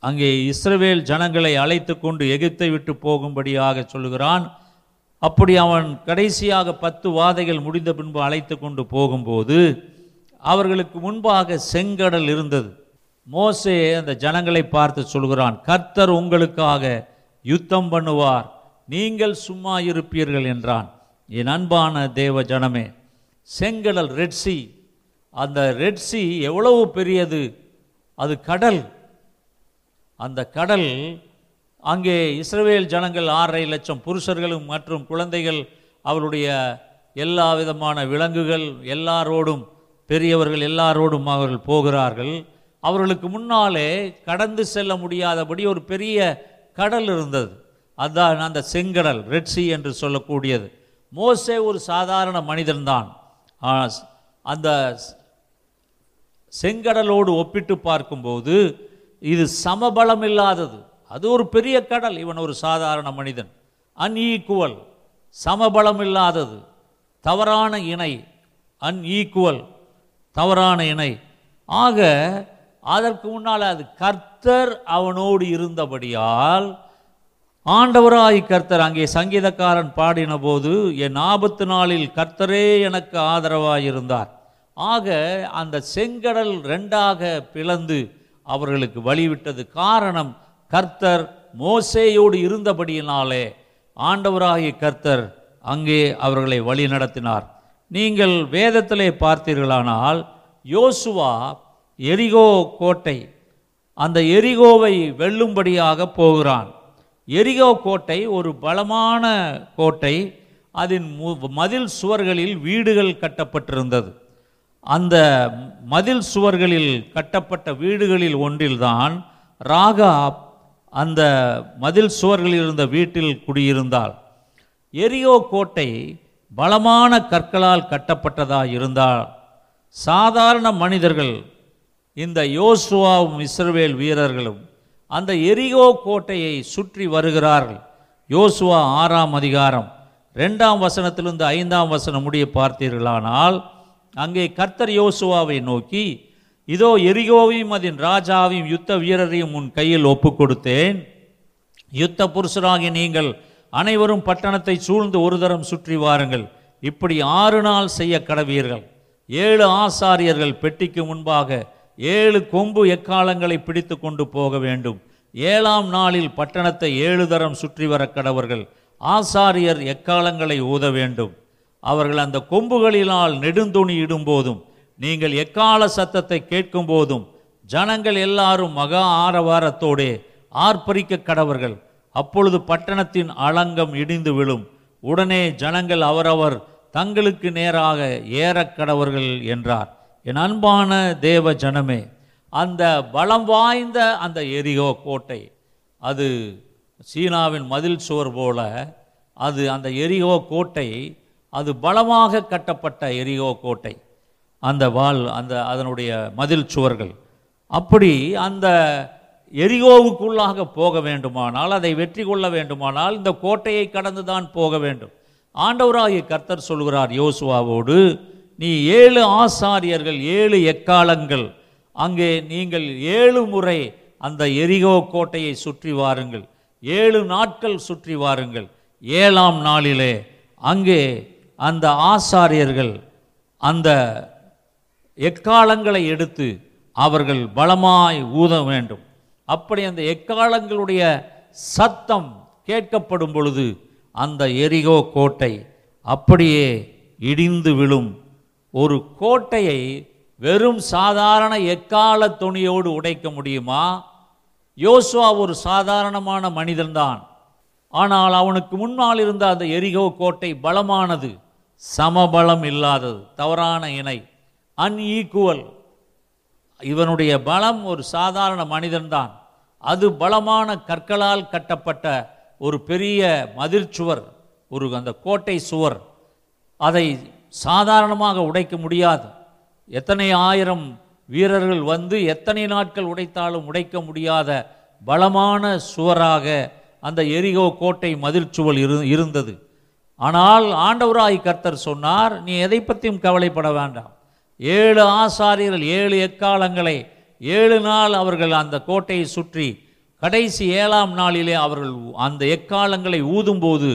அங்கே இஸ்ரவேல் ஜனங்களை அழைத்து கொண்டு எகிப்தை விட்டு போகும்படியாக சொல்லுகிறான். அப்படி அவன் கடைசியாக பத்து வாதைகள் முடிந்த பின்பு அழைத்து கொண்டு போகும்போது அவர்களுக்கு முன்பாக செங்கடல் இருந்தது. மோசே அந்த ஜனங்களை பார்த்து சொல்கிறான் கர்த்தர் உங்களுக்காக யுத்தம் பண்ணுவார். நீங்கள் சும்மா இருப்பீர்கள் என்றான். என் அன்பான தேவ ஜனமே செங்கடல் ரெட்சி அந்த ரெட்சி எவ்வளவு பெரியது? அது கடல். அந்த கடல் அங்கே இஸ்ரவேல் ஜனங்கள் ஆறரை லட்சம் புருஷர்களும் மற்றும் குழந்தைகள் அவருடைய எல்லா விதமான விலங்குகள் எல்லாரோடும் பெரியவர்கள் எல்லாரோடும் அவர்கள் போகிறார்கள். அவர்களுக்கு முன்னாலே கடந்து செல்ல முடியாதபடி ஒரு பெரிய கடல் இருந்தது. அதான் அந்த செங்கடல் ரெட்சி என்று சொல்லக்கூடியது. மோசே ஒரு சாதாரண மனிதன்தான். அந்த செங்கடலோடு ஒப்பிட்டு பார்க்கும்போது இது சமபலம் இல்லாதது அது ஒரு பெரிய கடல். இவன் ஒரு சாதாரண மனிதன். அன்ஈக்குவல். சமபலம் இல்லாதது தவறான இணை. அன்ஈக்குவல். தவறான இணை. ஆக அதற்கு முன்னால் அது கர்த்தர் அவனோடு இருந்தபடியால் ஆண்டவராய் கர்த்தர் அங்கே சங்கீதக்காரன் பாடின போது என் ஆபத்து நாளில் கர்த்தரே எனக்கு ஆதரவாயிருந்தார். ஆக அந்த செங்கடல் ரெண்டாக பிளந்து அவர்களுக்கு வழிவிட்டது. காரணம் கர்த்தர் மோசேயோடு இருந்தபடியினாலே ஆண்டவராகிய கர்த்தர் அங்கே அவர்களை வழி நடத்தினார். நீங்கள் வேதத்திலே பார்த்தீர்களானால் யோசுவா எரிகோ கோட்டை அந்த எரிகோவை வெல்லும்படியாக போகிறான். எரிகோ கோட்டை ஒரு பலமான கோட்டை அதன் மு- மதில் சுவர்களில் வீடுகள் கட்டப்பட்டிருந்தது. அந்த மதில் சுவர்களில் கட்டப்பட்ட வீடுகளில் ஒன்றில்தான் ராகா அந்த மதில் சுவர்களில் இருந்த வீட்டில் குடியிருந்தாள். எரியோ கோட்டை பலமான கற்களால் கட்டப்பட்டதாக இருந்தால் சாதாரண மனிதர்கள் இந்த யோசுவாவும் இஸ்ரவேல் வீரர்களும் அந்த எரியோ கோட்டையை சுற்றி வருகிறார்கள். யோசுவா ஆறாம் அதிகாரம் ரெண்டாம் வசனத்திலிருந்து ஐந்தாம் வசனம் முடிய பார்த்தீர்களானால் அங்கே கர்த்தர் யோசுவாவை நோக்கி இதோ எரிகோவையும் அதன் ராஜாவையும் யுத்த வீரரையும் உன் கையில் ஒப்பு கொடுத்தேன் யுத்த புருஷராகி நீங்கள் அனைவரும் பட்டணத்தை சூழ்ந்து ஒரு தரம் சுற்றி வாருங்கள். இப்படி ஆறு நாள் செய்ய கடவீர்கள். ஏழு ஆசாரியர்கள் பெட்டிக்கு முன்பாக ஏழு கொம்பு எக்காலங்களை பிடித்து கொண்டு போக வேண்டும். ஏழாம் நாளில் பட்டணத்தை ஏழு தரம் சுற்றி வர கடவர்கள். ஆசாரியர் எக்காலங்களை ஊத வேண்டும். அவர்கள் அந்த கொம்புகளினால் நெடுந்துணி இடும்போதும் நீங்கள் எக்கால சத்தத்தை கேட்கும் போதும் ஜனங்கள் எல்லாரும் மகா ஆரவாரத்தோடே ஆர்ப்பரிக்க கடவர்கள். அப்பொழுது பட்டணத்தின் அலங்கம் இடிந்து விழும். உடனே ஜனங்கள் அவரவர் தங்களுக்கு நேராக ஏறக்கடவர்கள் என்றார். என் அன்பான தேவ ஜனமே அந்த பலம் வாய்ந்த அந்த எரிகோ கோட்டை அது சீனாவின் மதில் சுவர் போல அது அந்த எரிகோ கோட்டை அது பலமாக கட்டப்பட்ட எரிகோ கோட்டை. அந்த வால் அந்த அதனுடைய மதில் சுவர்கள். அப்படி அந்த எரிகோவுக்குள்ளாக போக வேண்டுமானால் அதை வெற்றி கொள்ள வேண்டுமானால் இந்த கோட்டையை கடந்து தான் போக வேண்டும். ஆண்டவராகிய கர்த்தர் சொல்கிறார் யோசுவாவோடு நீ ஏழு ஆசாரியர்கள் ஏழு எக்காலங்கள். அங்கே நீங்கள் ஏழு முறை அந்த எரிகோ கோட்டையை சுற்றி வாருங்கள். ஏழு நாட்கள் சுற்றி வாருங்கள். ஏழாம் நாளிலே அங்கே அந்த ஆசாரியர்கள் அந்த எக்காலங்களை எடுத்து அவர்கள் பலமாய் ஊத வேண்டும். அப்படி அந்த எக்காலங்களுடைய சத்தம் கேட்கப்படும் பொழுது அந்த எரிகோ கோட்டை அப்படியே இடிந்து விழும். ஒரு கோட்டையை வெறும் சாதாரண எக்கால துணியோடு உடைக்க முடியுமா? யோசுவா ஒரு சாதாரணமான மனிதன்தான். ஆனால் அவனுக்கு முன்னால் இருந்த அந்த எரிகோ கோட்டை பலமானது. சமபலம் இல்லாதது தவறான இணை அன்ஈக்குவல். இவனுடைய பலம் ஒரு சாதாரண மனிதன்தான். அது பலமான கற்களால் கட்டப்பட்ட ஒரு பெரிய மதிர்ச்சுவர் ஒரு அந்த கோட்டை சுவர். அதை சாதாரணமாக உடைக்க முடியாது. எத்தனை ஆயிரம் வீரர்கள் வந்து எத்தனை நாட்கள் உடைத்தாலும் உடைக்க முடியாத பலமான சுவராக அந்த எரிகோ கோட்டை மதிர்ச்சுவல் இரு இருந்தது. ஆனால் ஆண்டவராய் கர்த்தர் சொன்னார் நீ எதை பற்றியும் கவலைப்பட வேண்டாம். ஏழு ஆசாரியர்கள் ஏழு எக்காலங்களை ஏழு நாள் அவர்கள் அந்த கோட்டையை சுற்றி கடைசி ஏழாம் நாளிலே அவர்கள் அந்த எக்காலங்களை ஊதும்போது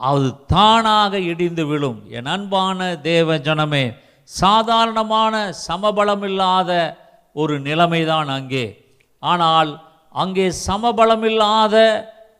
அது தானாக இடிந்து விழும். என் அன்பான தேவ ஜனமே சாதாரணமான சமபலமில்லாத ஒரு நிலைமைதான் அங்கே. ஆனால் அங்கே சமபலமில்லாத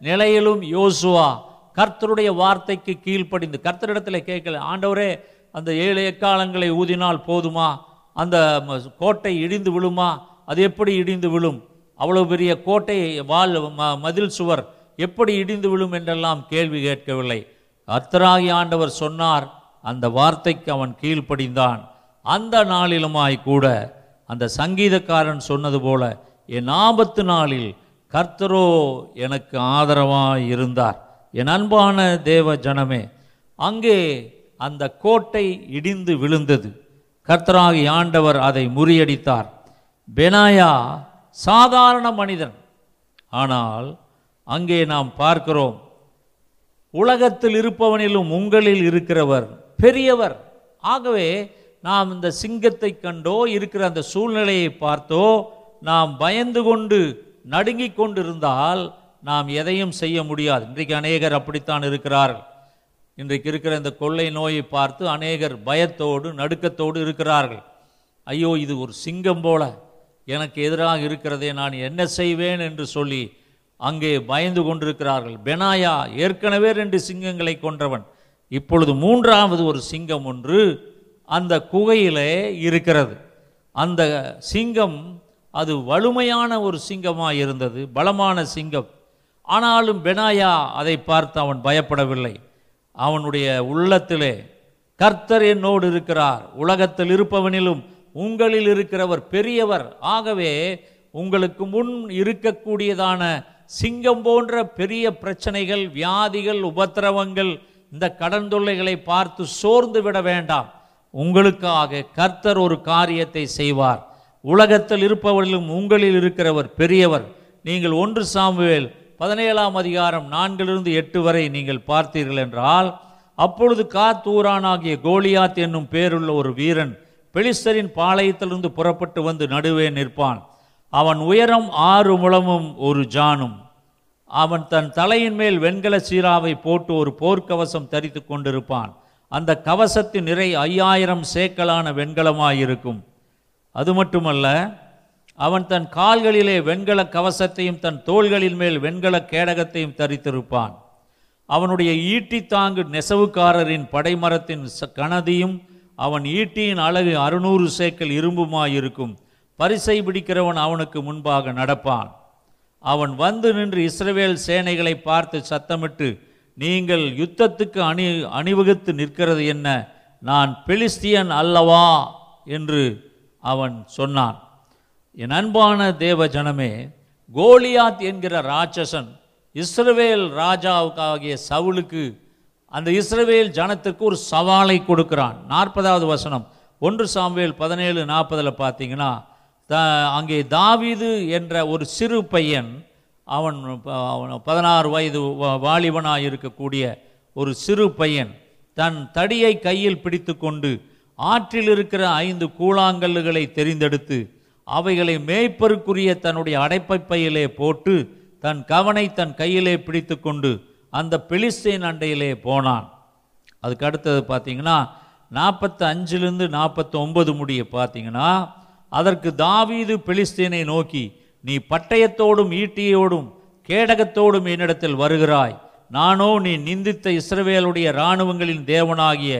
நிலையிலும் யோசுவா கர்த்தருடைய வார்த்தைக்கு கீழ்ப்படிந்து கர்த்தரிடத்தில் கேட்கல ஆண்டவரே அந்த ஏழு எக்காலங்களை ஊதினால் போதுமா? அந்த ம- கோட்டை இடிந்து விழுமா? அது எப்படி இடிந்து விழும்? அவ்வளவு பெரிய கோட்டை வால் ம- மதில் சுவர் எப்படி இடிந்து விழும்? என்றெல்லாம் கேள்வி கேட்கவில்லை. கர்த்தராகி ஆண்டவர் சொன்னார் அந்த வார்த்தைக்கு அவன் கீழ்ப்படிந்தான். அந்த நாளிலுமாய் கூட அந்த சங்கீதக்காரன் சொன்னது போல என் ஆபத்து நாளில் கர்த்தரோ எனக்கு ஆதரவாய் இருந்தார். என் அன்பான தேவ ஜனமே அங்கே அந்த கோட்டை இடிந்து விழுந்தது. கர்த்தராகி ஆண்டவர் அதை முறியடித்தார். பெனாயா சாதாரண மனிதன். ஆனால் அங்கே நாம் பார்க்கிறோம் உலகத்தில் இருப்பவனிலும் உங்களில் இருக்கிறவர் பெரியவர். ஆகவே நாம் இந்த சிங்கத்தை கண்டோ இருக்கிற அந்த சூழ்நிலையை பார்த்தோ நாம் பயந்து கொண்டு நடுங்கிக் கொண்டிருந்தால் நாம் எதையும் செய்ய முடியாது. இன்றைக்கு அநேகர் அப்படித்தான் இருக்கிறார்கள். இன்றைக்கு இருக்கிற இந்த கொள்ளை நோயை பார்த்து அநேகர் பயத்தோடு நடுக்கத்தோடு இருக்கிறார்கள். ஐயோ இது ஒரு சிங்கம் போல. எனக்கு எதிராக இருக்கிறதே நான் என்ன செய்வேன் என்று சொல்லி அங்கே பயந்து கொண்டிருக்கிறார்கள். பெனாயா ஏற்கனவே ரெண்டு சிங்கங்களை கொன்றவன். இப்பொழுது மூன்றாவது ஒரு சிங்கம் ஒன்று அந்த குகையிலே இருக்கிறது. அந்த சிங்கம் அது வலுமையான ஒரு சிங்கமாக இருந்தது பலமான சிங்கம். ஆனாலும் பெனாயா அதை பார்த்து அவன் பயப்படவில்லை. அவனுடைய உள்ளத்திலே கர்த்தர் என்னோடு இருக்கிறார். உலகத்தில் இருப்பவனிலும் உங்களில் இருக்கிறவர் பெரியவர். ஆகவே உங்களுக்கு முன் இருக்கக்கூடியதான சிங்கம் போன்ற பெரிய பிரச்சனைகள் வியாதிகள் உபத்திரவங்கள் இந்த கடன் தொல்லைகளை பார்த்து சோர்ந்து விட வேண்டாம். உங்களுக்காக கர்த்தர் ஒரு காரியத்தை செய்வார். உலகத்தில் இருப்பவர்களும் உங்களில் இருக்கிறவர் பெரியவர். நீங்கள் ஒன்று சாமுவேல் பதினேழாம் அதிகாரம் நான்கிலிருந்து எட்டு வரை நீங்கள் பார்த்தீர்கள் என்றால் அப்பொழுது காத்தூரானாகிய கோலியாத் என்னும் பேருள்ள ஒரு வீரன் பெலிஸ்தரின் பாளையத்திலிருந்து புறப்பட்டு வந்து நடுவே நிற்பான். அவன் உயரம் ஆறு முழமும் ஒரு ஜானும். அவன் தன் தலையின் மேல் வெண்கல சீராவை போட்டு ஒரு போர்க்கவசம் தரித்து கொண்டிருப்பான். அந்த கவசத்தின் நிறை ஐயாயிரம் சேக்கலான வெண்கலமாயிருக்கும். அது மட்டுமல்ல அவன் தன் கால்களிலே வெண்கல கவசத்தையும் தன் தோள்களின் மேல் வெண்கல கேடகத்தையும் தரித்திருப்பான். அவனுடைய ஈட்டி தாங்கு நெசவுக்காரரின் படைமரத்தின் ச- கனதியும் அவன் ஈட்டியின் அழகு அறுநூறு சேக்கல் இரும்புமாயிருக்கும். பரிசை பிடிக்கிறவன் அவனுக்கு முன்பாக நடப்பான். அவன் வந்து நின்று இஸ்ரவேல் சேனைகளை பார்த்து சத்தமிட்டு நீங்கள் யுத்தத்துக்கு அணி அணிவகுத்து நிற்கிறது என்ன? நான் பெலிஸ்தியன் அல்லவா? என்று அவன் சொன்னான். என் அன்பான தேவ ஜனமே கோலியாத் என்கிற ராட்சசன் இஸ்ரவேல் ராஜாவுக்காகிய சவுலுக்கு அந்த இஸ்ரவேல் ஜனத்திற்கு ஒரு சவாலை கொடுக்கிறான். நாற்பதாவது வசனம். ஒன்று சாமுவேல் பதினேழு நாற்பதில் பார்த்தீங்கன்னா த அங்கே தாவிது என்ற ஒரு சிறு பையன் அவன் அவன் பதினாறு வயது வாலிபனாக இருக்கக்கூடிய ஒரு சிறு பையன் தன் தடியை கையில் பிடித்துக்கொண்டு ஆற்றில் இருக்கிற ஐந்து கூழாங்கல்லுகளை தெரிந்தெடுத்து அவைகளை மேய்ப்பருக்குரிய தன்னுடைய அடைப்பையிலே போட்டு தன் கவனை தன் கையிலே பிடித்துக்கொண்டு அந்த பெலிஸ்தீன் அண்டையிலே போனான். அதுக்கு அடுத்தது பார்த்தீங்கன்னா நாற்பத்தி அஞ்சிலிருந்து நாற்பத்தி ஒன்பது முடிய பார்த்தீங்கன்னா அதற்கு தாவீது பெலிஸ்தீனை நோக்கி நீ பட்டயத்தோடும் ஈட்டியோடும் கேடகத்தோடும் என்னிடத்தில் வருகிறாய். நானோ நீ நிந்தித்த இஸ்ரவேலுடைய இராணுவங்களின் தேவனாகிய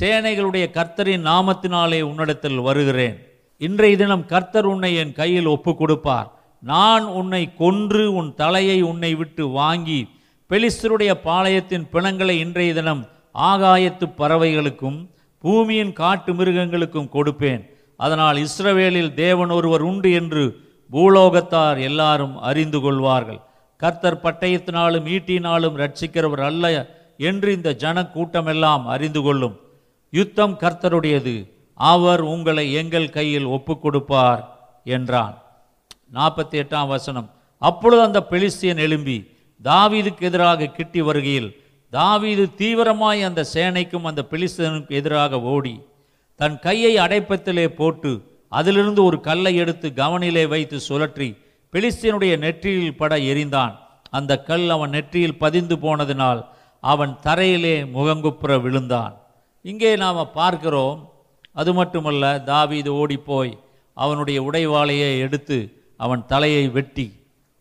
சேனைகளுடைய கர்த்தரின் நாமத்தினாலே உன்னிடத்தில் வருகிறேன். இன்றைய தினம் கர்த்தர் உன்னை என் கையில் ஒப்பு கொடுப்பார் நான் உன்னை கொன்று உன் தலையை உன்னை விட்டு வாங்கி பெலிஸ்தருடைய பாளையத்தின் பிணங்களை இன்றைய தினம் ஆகாயத்து பறவைகளுக்கும் பூமியின் காட்டு மிருகங்களுக்கும் கொடுப்பேன். அதனால் இஸ்ரவேலில் தேவன் ஒருவர் உண்டு என்று பூலோகத்தார் எல்லாரும் அறிந்து கொள்வார்கள். கர்த்தர் பட்டயத்தினாலும் ஈட்டினாலும் ரட்சிக்கிறவர் அல்ல என்று இந்த ஜன கூட்டமெல்லாம் அறிந்து கொள்ளும். யுத்தம் கர்த்தருடையது. அவர் உங்களை எங்கள் கையில் ஒப்புக் கொடுப்பார் என்றான். நாற்பத்தி எட்டாம் வசனம். அப்பொழுது அந்த பெலிஸ்தியன் எழும்பி தாவீதுக்கு எதிராக கிட்டி வருகையில் தாவீது தீவிரமாய் அந்த சேனைக்கும் அந்த பெலிஸ்தியனுக்கு எதிராக ஓடி தன் கையை அடைப்பத்திலே போட்டு அதிலிருந்து ஒரு கல்லை எடுத்து கவனிலே வைத்து சுழற்றி பெலிஸ்தியனுடைய நெற்றியில் பட எறிந்தான் அந்த கல் அவன் நெற்றியில் பதிந்து போனதினால் அவன் தரையிலே முகங்குப்புற விழுந்தான். இங்கே நாம் பார்க்கிறோம் அது மட்டுமல்ல தாவீது ஓடிப்போய் அவனுடைய உடைவாளையை எடுத்து அவன் தலையை வெட்டி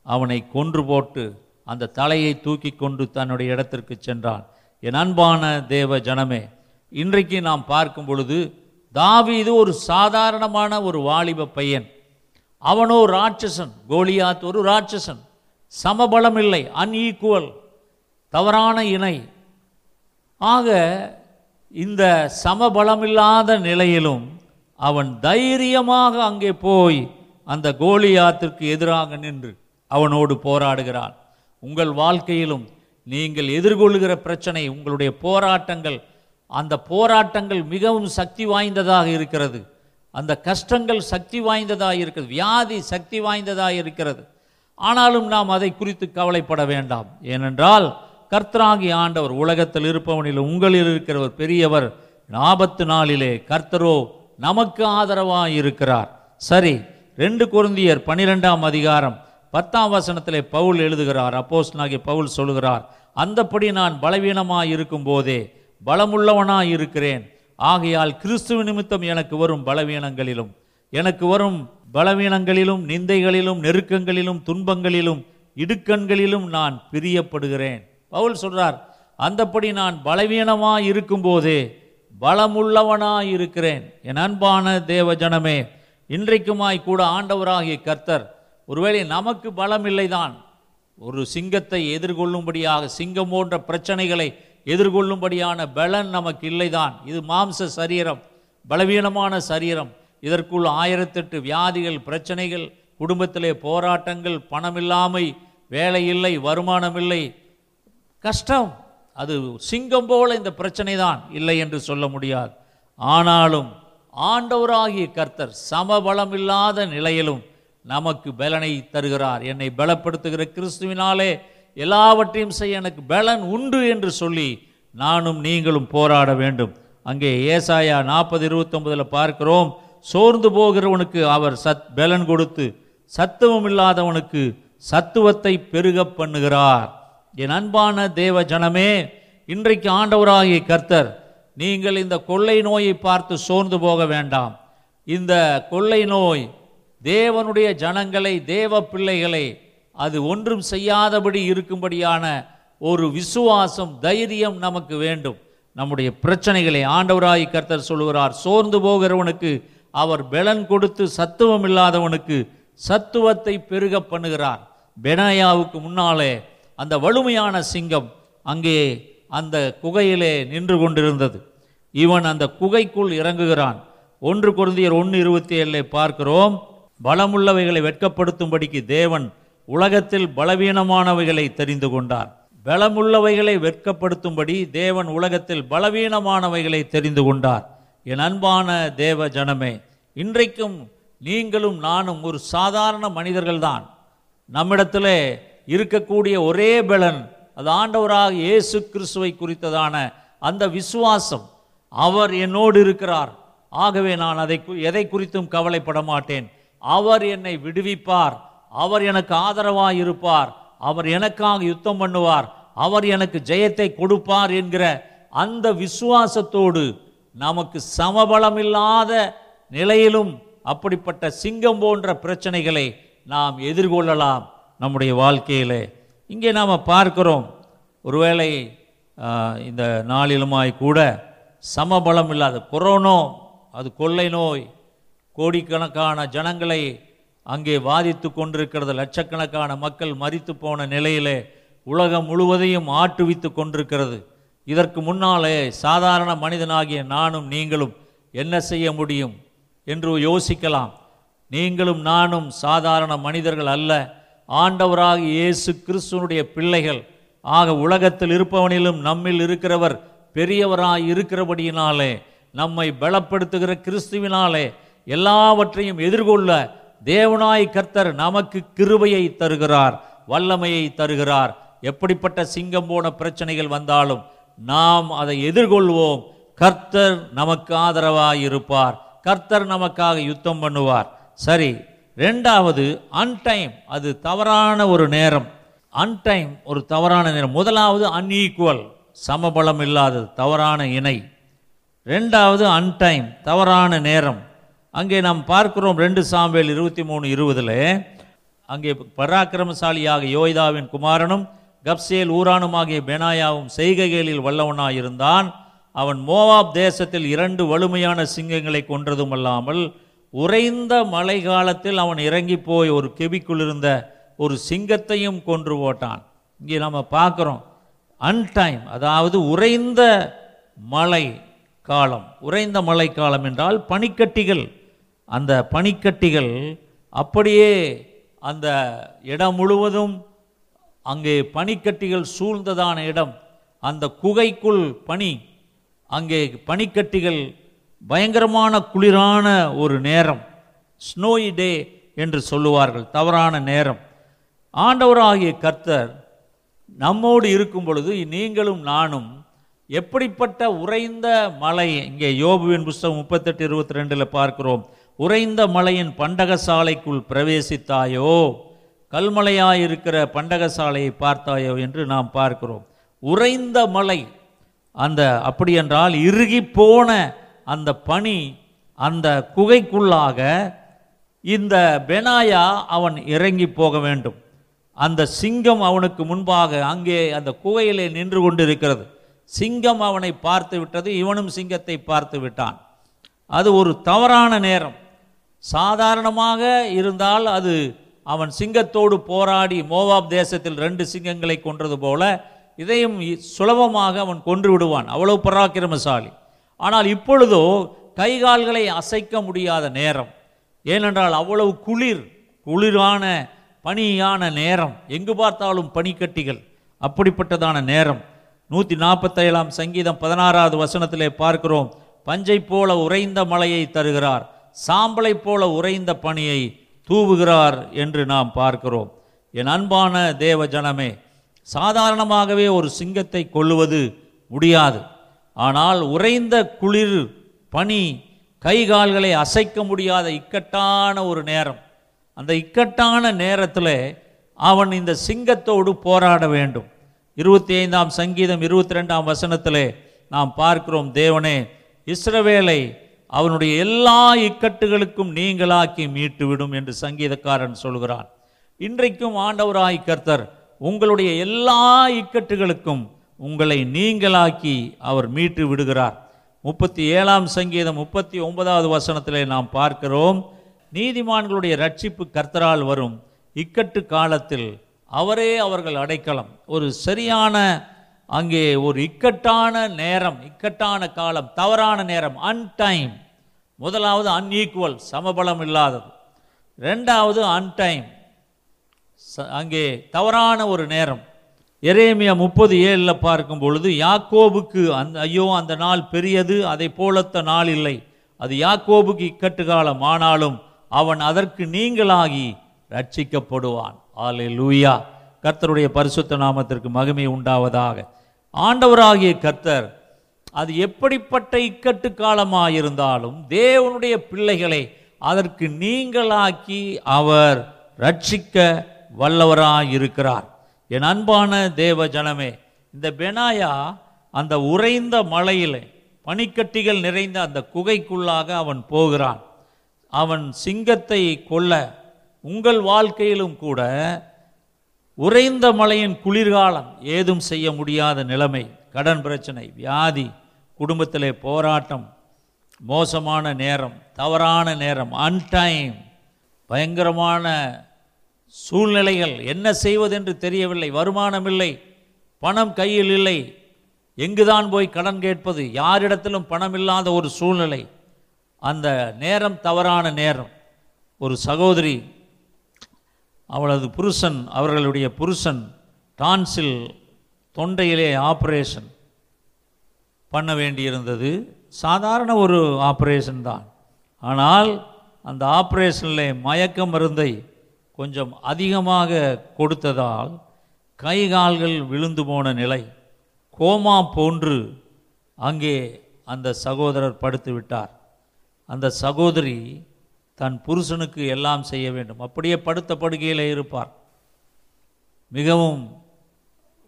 அவனை கொன்று போட்டு அந்த தலையை தூக்கி கொண்டு தன்னுடைய இடத்திற்கு சென்றான். என் அன்பான தேவ ஜனமே இன்றைக்கு நாம் பார்க்கும் பொழுது தாவீது ஒரு சாதாரணமான ஒரு வாலிப பையன். அவனோ ராட்சசன் கோலியாத் ஒரு ராட்சசன். சமபலம் இல்லை அன்ஈக்குவல் தவறான இணை. ஆக இந்த சமபலமில்லாத நிலையிலும் அவன் தைரியமாக அங்கே போய் அந்த கோலியாத்திற்கு எதிராக நின்று அவனோடு போராடுகிறான். உங்கள் வாழ்க்கையிலும் நீங்கள் எதிர்கொள்கிற பிரச்சனை உங்களுடைய போராட்டங்கள் அந்த போராட்டங்கள் மிகவும் சக்தி வாய்ந்ததாக இருக்கிறது. அந்த கஷ்டங்கள் சக்தி வாய்ந்ததாக இருக்கிறது. வியாதி சக்தி வாய்ந்ததாக இருக்கிறது. ஆனாலும் நாம் அதை குறித்து கவலைப்பட வேண்டாம். ஏனென்றால் கர்த்தராகி ஆண்டவர் உலகத்தில் இருப்பவனில் உங்களில் இருக்கிறவர் பெரியவர் ஆபத்து நாளிலே கர்த்தரோ நமக்கு ஆதரவாக இருக்கிறார். சரி ரெண்டு குருந்தியர் பனிரெண்டாம் அதிகாரம் பத்தாம் வசனத்திலே பவுல் எழுதுகிறார். அப்போஸ் நாகி பவுல் சொல்லுகிறார் அந்தப்படி நான் பலவீனமாக இருக்கும் போதே பலமுள்ளவனாக இருக்கிறேன். ஆகையால் கிறிஸ்துவ நிமித்தம் எனக்கு வரும் பலவீனங்களிலும் எனக்கு வரும் பலவீனங்களிலும் நிந்தைகளிலும் நெருக்கங்களிலும் துன்பங்களிலும் இடுக்கண்களிலும் நான் பிரியப்படுகிறேன். பவுல் சொல்றார் அந்தப்படி நான் பலவீனமாக இருக்கும்போதே பலமுள்ளவனாய் இருக்கிறேன் என் அன்பான தேவ ஜனமே இன்றைக்குமாய் கூட ஆண்டவராகிய கர்த்தர் ஒருவேளை நமக்கு பலம் இல்லைதான் ஒரு சிங்கத்தை எதிர்கொள்ளும்படியாக சிங்கம் போன்ற பிரச்சனைகளை எதிர்கொள்ளும்படியான பலன் நமக்கு இல்லைதான். இது மாம்ச சரீரம் பலவீனமான சரீரம். இதற்குள் ஆயிரத்தெட்டு வியாதிகள் பிரச்சனைகள் குடும்பத்திலே போராட்டங்கள் பணமில்லாமை வேலை இல்லை வருமானம் இல்லை கஷ்டம். அது சிங்கம் போல இந்த பிரச்சனை தான் இல்லை என்று சொல்ல முடியாது. ஆனாலும் ஆண்டவராகிய கர்த்தர் சமபலம் இல்லாத நிலையிலும் நமக்கு பலனை தருகிறார். என்னை பலப்படுத்துகிற கிறிஸ்துவினாலே எல்லாவற்றையும் செய்ய எனக்கு பலன் உண்டு என்று சொல்லி நானும் நீங்களும் போராட வேண்டும். அங்கே ஏசாயா நாற்பது இருபத்தொன்பதில் பார்க்கிறோம். சோர்ந்து போகிறவனுக்கு அவர் சத் பலன் கொடுத்து சத்துவம் இல்லாதவனுக்கு சத்துவத்தை பெருக பண்ணுகிறார். என் அன்பான தேவ ஜனமே இன்றைக்கு ஆண்டவராகிய கர்த்தர் நீங்கள் இந்த கொள்ளை நோயை பார்த்து சோர்ந்து போக வேண்டாம். இந்த கொள்ளை நோய் தேவனுடைய ஜனங்களை தேவ பிள்ளைகளை அது ஒன்றும் செய்யாதபடி இருக்கும்படியான ஒரு விசுவாசம் தைரியம் நமக்கு வேண்டும். நம்முடைய பிரச்சனைகளை ஆண்டவராய் கர்த்தர் சொல்லுகிறார். சோர்ந்து போகிறவனுக்கு அவர் பெலன் கொடுத்து சத்துவம் இல்லாதவனுக்கு சத்துவத்தை பெருக பண்ணுகிறார். பெனாயாவுக்கு முன்னாலே அந்த வலுமையான சிங்கம் அங்கே அந்த குகையிலே நின்று கொண்டிருந்தது. இவன் அந்த குகைக்குள் இறங்குகிறான். ஒன்று குருந்தியர் ஒன்று இருபத்தி ஏழில் பார்க்கிறோம் பலமுள்ளவைகளை வெட்கப்படுத்தும்படிக்கு தேவன் உலகத்தில் பலவீனமானவைகளை தெரிந்து கொண்டார். பலமுள்ளவைகளை வெட்கப்படுத்தும்படி தேவன் உலகத்தில் பலவீனமானவைகளை தெரிந்து கொண்டார். என் அன்பான தேவ ஜனமே இன்றைக்கும் நீங்களும் நானும் ஒரு சாதாரண மனிதர்கள்தான். நம்மிடத்திலே இருக்கக்கூடிய ஒரே பலன் அது ஆண்டவராக இயேசு கிறிஸ்துவை குறித்ததான அந்த விசுவாசம். அவர் என்னோடு இருக்கிறார். ஆகவே நான் அதை எதை குறித்தும் கவலைப்பட மாட்டேன். அவர் என்னை விடுவிப்பார். அவர் எனக்கு ஆதரவாக இருப்பார். அவர் எனக்காக யுத்தம் பண்ணுவார். அவர் எனக்கு ஜெயத்தை கொடுப்பார் என்கிற அந்த விசுவாசத்தோடு நமக்கு சமபலம் இல்லாத நிலையிலும் அப்படிப்பட்ட சிங்கம் போன்ற பிரச்சனைகளை நாம் எதிர்கொள்ளலாம். நம்முடைய வாழ்க்கையிலே. இங்கே நாம் பார்க்கிறோம் ஒருவேளை இந்த நாளிலுமாய் கூட சமபலம் இல்லாத கொரோனோ அது கொள்ளை நோய் கோடிக்கணக்கான ஜனங்களை அங்கே வாதித்து கொண்டிருக்கிறது லட்சக்கணக்கான மக்கள் மறித்து போன நிலையிலே உலகம் முழுவதையும் ஆட்டுவித்து கொண்டிருக்கிறது. இதற்கு முன்னாலே சாதாரண மனிதனாகிய நானும் நீங்களும் என்ன செய்ய முடியும் என்று யோசிக்கலாம். நீங்களும் நானும் சாதாரண மனிதர்கள் அல்ல. ஆண்டவராக இயேசு கிறிஸ்துவனுடைய பிள்ளைகள். ஆக உலகத்தில் இருப்பவனிலும் நம்மில் இருக்கிறவர் பெரியவராய் இருக்கிறபடியினாலே நம்மை பலப்படுத்துகிற கிறிஸ்துவினாலே எல்லாவற்றையும் எதிர்கொள்ள தேவனாய் கர்த்தர் நமக்கு கிருபையை தருகிறார் வல்லமையை தருகிறார். எப்படிப்பட்ட சிங்கம் போன பிரச்சனைகள் வந்தாலும் நாம் அதை எதிர்கொள்வோம். கர்த்தர் நமக்கு ஆதரவாக இருப்பார் கர்த்தர் நமக்காக யுத்தம் பண்ணுவார். சரி ரெண்டாவது அன்டைம் அது தவறான ஒரு நேரம். அன்டைம் ஒரு தவறான நேரம். முதலாவது அன்ஈக்குவல் சமபலம் இல்லாதது தவறான இணை. ரெண்டாவது அன்டைம் தவறான நேரம். அங்கே நாம் பார்க்கிறோம் ரெண்டு சாம்பேல் இருபத்தி மூணு இருபதில் அங்கே பராக்கிரமசாலியாக யோய்தாவின் குமாரனும் கப்சேல் ஊரானுமாகிய பெனாயாவும் செய்கைகளில் வல்லவனாயிருந்தான். அவன் மோவாப் தேசத்தில் இரண்டு வலுமையான சிங்கங்களை கொன்றதும் அல்லாமல் உறைந்த மழை காலத்தில் அவன் இறங்கி போய் ஒரு கெபிக்குள் இருந்த ஒரு சிங்கத்தையும் கொன்று போட்டான். இங்கே நம்ம பார்க்குறோம். அன்டைம் அதாவது உறைந்த மழை காலம். உறைந்த மழை காலம் என்றால் பனிக்கட்டிகள். அந்த பனிக்கட்டிகள் அப்படியே அந்த இடம் முழுவதும் அங்கே பனிக்கட்டிகள் சூழ்ந்ததான இடம். அந்த குகைக்குள் பனி அங்கே பனிக்கட்டிகள் பயங்கரமான குளிரான ஒரு நேரம் ஸ்னோயி டே என்று சொல்லுவார்கள் தவறான நேரம். ஆண்டவராகிய கர்த்தர் நம்மோடு இருக்கும் பொழுது நீங்களும் நானும் எப்படிப்பட்ட உறைந்த மலை இங்கே யோபுவின் புஸ்தகம் முப்பத்தெட்டு இருபத்தி ரெண்டில் பார்க்கிறோம் உறைந்த மலையின் பண்டகசாலைக்குள் பிரவேசித்தாயோ? கல்மலையாயிருக்கிற பண்டகசாலையை பார்த்தாயோ என்று நாம் பார்க்கிறோம். உறைந்த மலை அந்த அப்படி என்றால் இறுகி போன அந்த பணி அந்த குகைக்குள்ளாக இந்த பெனாயா அவன் இறங்கி போக வேண்டும். அந்த சிங்கம் அவனுக்கு முன்பாக அங்கே அந்த குகையிலே நின்று கொண்டிருக்கிறது. சிங்கம் அவனை பார்த்து விட்டது இவனும் சிங்கத்தை பார்த்து விட்டான். அது ஒரு தவறான நேரம். சாதாரணமாக இருந்தால் அது அவன் சிங்கத்தோடு போராடி மோவாப் தேசத்தில் ரெண்டு சிங்கங்களை கொன்றது போல இதையும் சுலபமாக அவன் கொன்று விடுவான். அவ்வளவு பராக்கிரமசாலி. ஆனால் இப்பொழுதோ கைகால்களை அசைக்க முடியாத நேரம். ஏனென்றால் அவ்வளவு குளிர் குளிரான பனியான நேரம். எங்கு பார்த்தாலும் பனிக்கட்டிகள். அப்படிப்பட்டதான நேரம். நூற்றி நாற்பத்தேழாம் சங்கீதம் பதினாறாவது வசனத்திலே பார்க்கிறோம். பஞ்சை போல உறைந்த மலையை தருகிறார். சாம்பலை போல உறைந்த பனியை தூவுகிறார் என்று நாம் பார்க்கிறோம். என் அன்பான தேவ ஜனமே சாதாரணமாகவே ஒரு சிங்கத்தை கொள்ளுவது முடியாது. ஆனால் உறைந்த குளிர் பனி கை கால்களை அசைக்க முடியாத இக்கட்டான ஒரு நேரம். அந்த இக்கட்டான நேரத்தில் அவன் இந்த சிங்கத்தோடு போராட வேண்டும். இருபத்தி ஐந்தாம் சங்கீதம் இருபத்தி ரெண்டாம் வசனத்தில் நாம் பார்க்கிறோம் தேவனே இஸ்ரவேலை அவனுடைய எல்லா இக்கட்டுகளுக்கும் நீங்களாக்கி மீட்டுவிடும் என்று சங்கீதக்காரன் சொல்கிறான். இன்றைக்கும் ஆண்டவராய் கர்த்தர் உங்களுடைய எல்லா இக்கட்டுகளுக்கும் உங்களை நீங்களாக்கி அவர் மீட்டு விடுகிறார். முப்பத்தி ஏழாம் சங்கீதம் முப்பத்தி ஒன்பதாவது வசனத்திலே நாம் பார்க்கிறோம் நீதிமான்களுடைய ரட்சிப்பு கர்த்தரால் வரும். இக்கட்டு காலத்தில் அவரே அவர்கள் அடைக்கலம். ஒரு சரியான அங்கே ஒரு இக்கட்டான நேரம் இக்கட்டான காலம் தவறான நேரம் அன்டைம். முதலாவது அன்ஈக்குவல் சமபலம் இல்லாதது. ரெண்டாவது அன்டைம். ச- அங்கே தவறான ஒரு நேரம் எரேமியா முப்பது ஏழில் பார்க்கும் பொழுது யாக்கோபுக்கு அந்த ஐயோ அந்த நாள் பெரியது அதை போலத்த நாள் இல்லை. அது யாக்கோபுக்கு இக்கட்டு காலம் ஆனாலும் அவன் அதற்கு நீங்களாகி ரட்சிக்கப்படுவான் ஆலே லூயா கர்த்தருடைய பரிசுத்த நாமத்திற்கு மகிமை உண்டாவதாக. ஆண்டவராகிய கர்த்தர் அது எப்படிப்பட்ட இக்கட்டு காலமாயிருந்தாலும் தேவனுடைய பிள்ளைகளை அதற்கு நீங்களாக்கி அவர் ரட்சிக்க வல்லவராக இருக்கிறார் என் அன்பான தேவ ஜனமே இந்த பெனாயா அந்த உறைந்த மலையில் பனிக்கட்டிகள் நிறைந்த அந்த குகைக்குள்ளாக அவன் போகிறான். அவன் சிங்கத்தை கொல்ல உங்கள் வாழ்க்கையிலும் கூட உறைந்த மலையின் குளிர்காலம் ஏதும் செய்ய முடியாத நிலைமை கடன் பிரச்சனை வியாதி குடும்பத்திலே போராட்டம் மோசமான நேரம் தவறான நேரம் அன்டைம் பயங்கரமான சூழ்நிலைகள் என்ன செய்வதென்று தெரியவில்லை வருமானம் இல்லை பணம் கையில் இல்லை. எங்குதான் போய் கடன் கேட்பது? யாரிடத்திலும் பணம் இல்லாத ஒரு சூழ்நிலை. அந்த நேரம் தவறான நேரம். ஒரு சகோதரி அவளது புருஷன் அவர்களுடைய புருஷன் டான்சில் தொண்டையிலே ஆப்ரேஷன் பண்ண வேண்டியிருந்தது. சாதாரண ஒரு ஆப்ரேஷன் தான். ஆனால் அந்த ஆப்ரேஷனில் மயக்க மருந்தை கொஞ்சம் அதிகமாக கொடுத்ததால் கை கால்கள் விழுந்து போன நிலை. கோமா போன்று அங்கே அந்த சகோதரர் படுத்து விட்டார். அந்த சகோதரி தன் புருஷனுக்கு எல்லாம் செய்ய வேண்டும். அப்படியே படுத்த படுகையில் இருப்பார். மிகவும்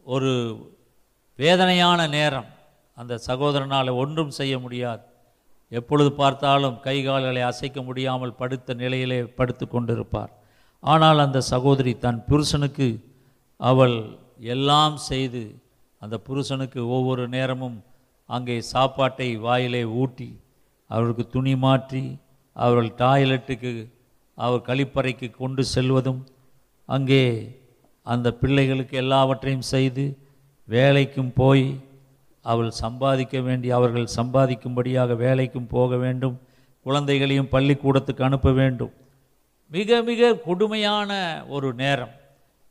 ஒரு வேதனையான நேரம். அந்த சகோதரனால் ஒன்றும் செய்ய முடியாது. எப்பொழுது பார்த்தாலும் கை கால்களை அசைக்க முடியாமல் படுத்த நிலையிலே படுத்து கொண்டிருப்பார். ஆனால் அந்த சகோதரி தன் புருஷனுக்கு அவள் எல்லாம் செய்து அந்த புருஷனுக்கு ஒவ்வொரு நேரமும் அங்கே சாப்பாட்டை வாயிலே ஊட்டி அவர்களுக்கு துணி மாற்றி அவர்கள் டாய்லெட்டுக்கு அவர் கழிப்பறைக்கு கொண்டு செல்வதும் அங்கே அந்த பிள்ளைகளுக்கு எல்லாவற்றையும் செய்து வேலைக்கும் போய் அவள் சம்பாதிக்க வேண்டிய அவர்கள் சம்பாதிக்கும்படியாக வேலைக்கும் போக வேண்டும் குழந்தைகளையும் பள்ளிக்கூடத்துக்கு அனுப்ப வேண்டும். மிக மிக கொடுமையான ஒரு நேரம்.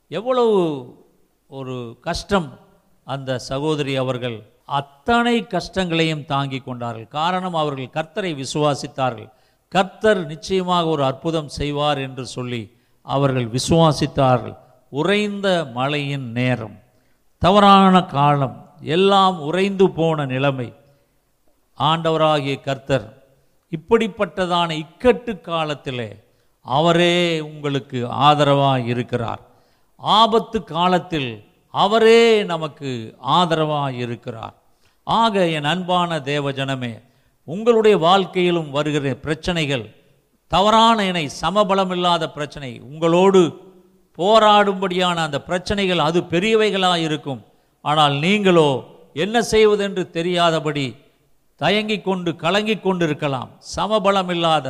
எவ்வளவு ஒரு கஷ்டம் அந்த சகோதரி அவர்கள் அத்தனை கஷ்டங்களையும் தாங்கிக் கொண்டார்கள். காரணம் அவர்கள் கர்த்தரை விசுவாசித்தார்கள். கர்த்தர் நிச்சயமாக ஒரு அற்புதம் செய்வார் என்று சொல்லி அவர்கள் விசுவாசித்தார்கள். உறைந்த மழையின் நேரம். தவறான காலம். எல்லாம் உறைந்து போன நிலைமை. ஆண்டவராகிய கர்த்தர் இப்படிப்பட்டதான இக்கட்டு காலத்திலே அவரே உங்களுக்கு ஆதரவாக இருக்கிறார். ஆபத்து காலத்தில் அவரே நமக்கு ஆதரவாக இருக்கிறார். ஆக என் அன்பான தேவஜனமே உங்களுடைய வாழ்க்கையிலும் வருகிற பிரச்சனைகள் தவறான இணை சமபலமில்லாத பிரச்சனை உங்களோடு போராடும்படியான அந்த பிரச்சனைகள் அது பெரியவைகளாக இருக்கும். ஆனால் நீங்களோ என்ன செய்வதென்று தெரியாதபடி தயங்கிக் கொண்டு கலங்கிக் கொண்டு இருக்கலாம் சமபலம் இல்லாத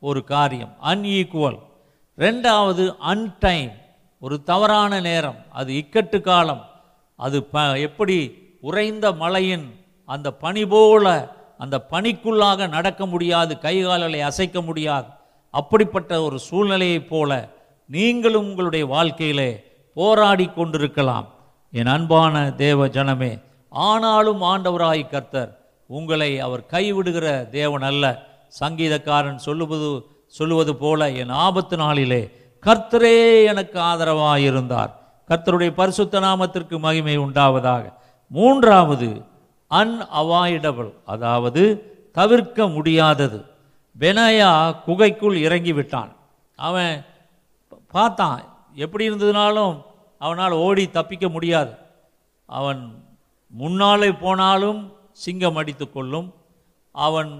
ஒரு காரியம் அன்ஈக்குவல் ரெண்டாவது அன்டைம் ஒரு தவறான நேரம் அது இக்கட்டு காலம். அது ப எப்படி உறைந்த மலையின் அந்த பனி போல அந்த பனிக்குள்ளாக நடக்க முடியாது கைகால்களை அசைக்க முடியாது. அப்படிப்பட்ட ஒரு சூழ்நிலையைப் போல நீங்களும் உங்களுடைய வாழ்க்கையிலே போராடி கொண்டிருக்கலாம். என் அன்பான தேவ ஜனமே ஆனாலும் ஆண்டவராய் கர்த்தர் உங்களை அவர் கைவிடுகிற தேவன் அல்ல. சங்கீதக்காரன் சொல்லுவது சொல்லுவது போல என் ஆபத்து நாளிலே கர்த்தரே எனக்கு ஆதரவாக இருந்தார் கர்த்தருடைய பரிசுத்த நாமத்திற்கு மகிமை உண்டாவதாக. மூன்றாவது அன்அவாய்டபிள் அதாவது தவிர்க்க முடியாதது. பெனாயா குகைக்குள் இறங்கி விட்டான் அவன் பார்த்தான் எப்படி இருந்ததுனாலும் அவனால் ஓடி தப்பிக்க முடியாது. அவன் முன்னாலே போனாலும் சிங்கம் அடித்து கொள்ளும். அவன்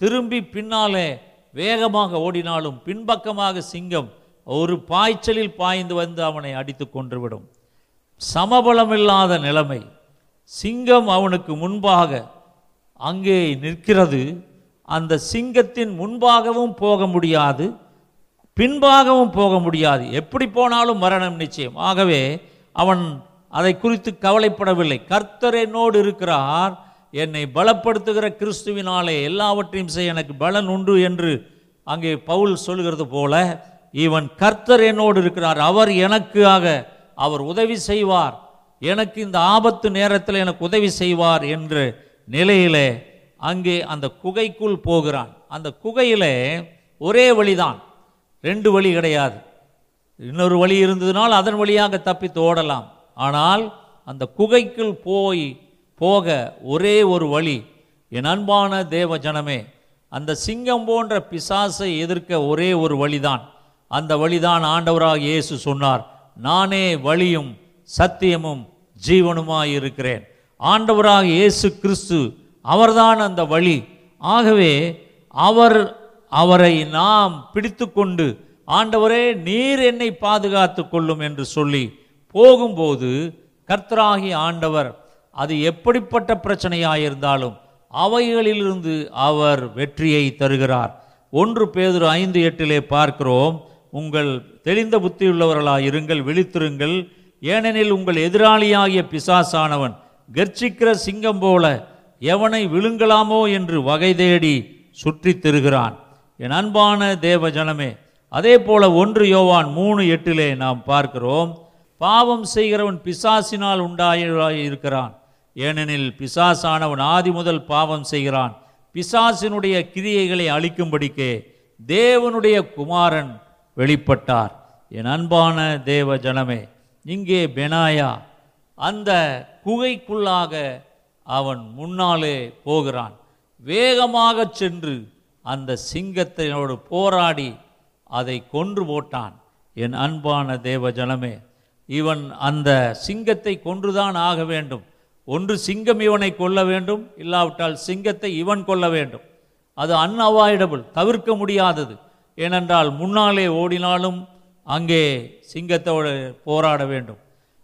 திரும்பி பின்னாலே வேகமாக ஓடினாலும் பின்பக்கமாக சிங்கம் ஒரு பாய்ச்சலில் பாய்ந்து வந்து அவனை அடித்து கொன்றுவிடும். சமபலமில்லாத நிலைமை. சிங்கம் அவனுக்கு முன்பாக அங்கே நிற்கிறது. அந்த சிங்கத்தின் முன்பாகவும் போக முடியாது பின்பாகவும் போக முடியாது. எப்படி போனாலும் மரணம் நிச்சயம். ஆகவே அவன் அதை குறித்து கவலைப்படவில்லை. கர்த்தர் என்னோடு இருக்கிறார். என்னை பலப்படுத்துகிற கிறிஸ்துவினாலே எல்லாவற்றையும் செய்ய எனக்கு பலன் உண்டு என்று அங்கே பவுல் சொல்கிறது போல இவன் கர்த்தர் என்னோடு இருக்கிறார். அவர் எனக்காக அவர் உதவி செய்வார். எனக்கு இந்த ஆபத்து நேரத்தில் எனக்கு உதவி செய்வார் என்ற நிலையிலே அங்கே அந்த குகைக்குள் போகிறான். அந்த குகையிலே ஒரே வழிதான். ரெண்டு வழி கிடையாது. இன்னொரு வழி இருந்ததுனால் அதன் வழியாக தப்பித்து ஓடலாம். ஆனால் அந்த குகைக்குள் போய் போக ஒரே ஒரு வழி என் அன்பான தேவ ஜனமே அந்த சிங்கம் போன்ற பிசாசை எதிர்க்க ஒரே ஒரு வழிதான். அந்த வழிதான் ஆண்டவராக இயேசு சொன்னார் நானே வழியும் சத்தியமும் ஜீவனுமாய் இருக்கிறேன். ஆண்டவராக இயேசு கிறிஸ்து அவர்தான் அந்த வழி. ஆகவே அவர் அவரை நாம் பிடித்துக்கொண்டு ஆண்டவரே நீர் என்னை பாதுகாத்து கொள்ளும் என்று சொல்லி போகும்போது கர்த்தராகி ஆண்டவர் அது எப்படிப்பட்ட பிரச்சனையாயிருந்தாலும் அவைகளிலிருந்து அவர் வெற்றியை தருகிறார். ஒன்று பேதுரு ஐந்து எட்டிலே பார்க்கிறோம். உங்கள் தெளிந்த புத்தியுள்ளவர்களாக இருங்கள் விழித்திருங்கள். ஏனெனில் உங்கள் எதிராளியாகிய பிசாசானவன் கர்ச்சிக்கிற சிங்கம் போல எவனை விழுங்கலாமோ என்று வகை தேடி சுற்றித் திருகிறான். என் அன்பான தேவ ஜனமே அதே போல ஒன்று யோவான் மூணு எட்டிலே நாம் பார்க்கிறோம். பாவம் செய்கிறவன் பிசாசினால் உண்டாயிருக்கிறான் ஏனெனில் பிசாசானவன் ஆதி முதல் பாவம் செய்கிறான். பிசாசினுடைய கிரியைகளை அழிக்கும்படிக்கே தேவனுடைய குமாரன் வெளிப்பட்டார். என் அன்பான தேவ ஜனமே இங்கே பெனாயா அந்த குகைக்குள்ளாக அவன் முன்னாலே போகிறான். வேகமாக சென்று அந்த சிங்கத்தினோடு போராடி அதை கொன்று போட்டான். என் அன்பான தேவ ஜனமே இவன் அந்த சிங்கத்தை கொன்றுதான் ஆக வேண்டும். ஒன்று சிங்கம் இவனை கொல்ல வேண்டும் இல்லாவிட்டால் சிங்கத்தை இவன் கொல்ல வேண்டும். அது அன்அவாய்டபுள் தவிர்க்க முடியாதது. ஏனென்றால் முன்னாலே ஓடினாலும் அங்கே சிங்கத்தோடு போராட வேண்டும்.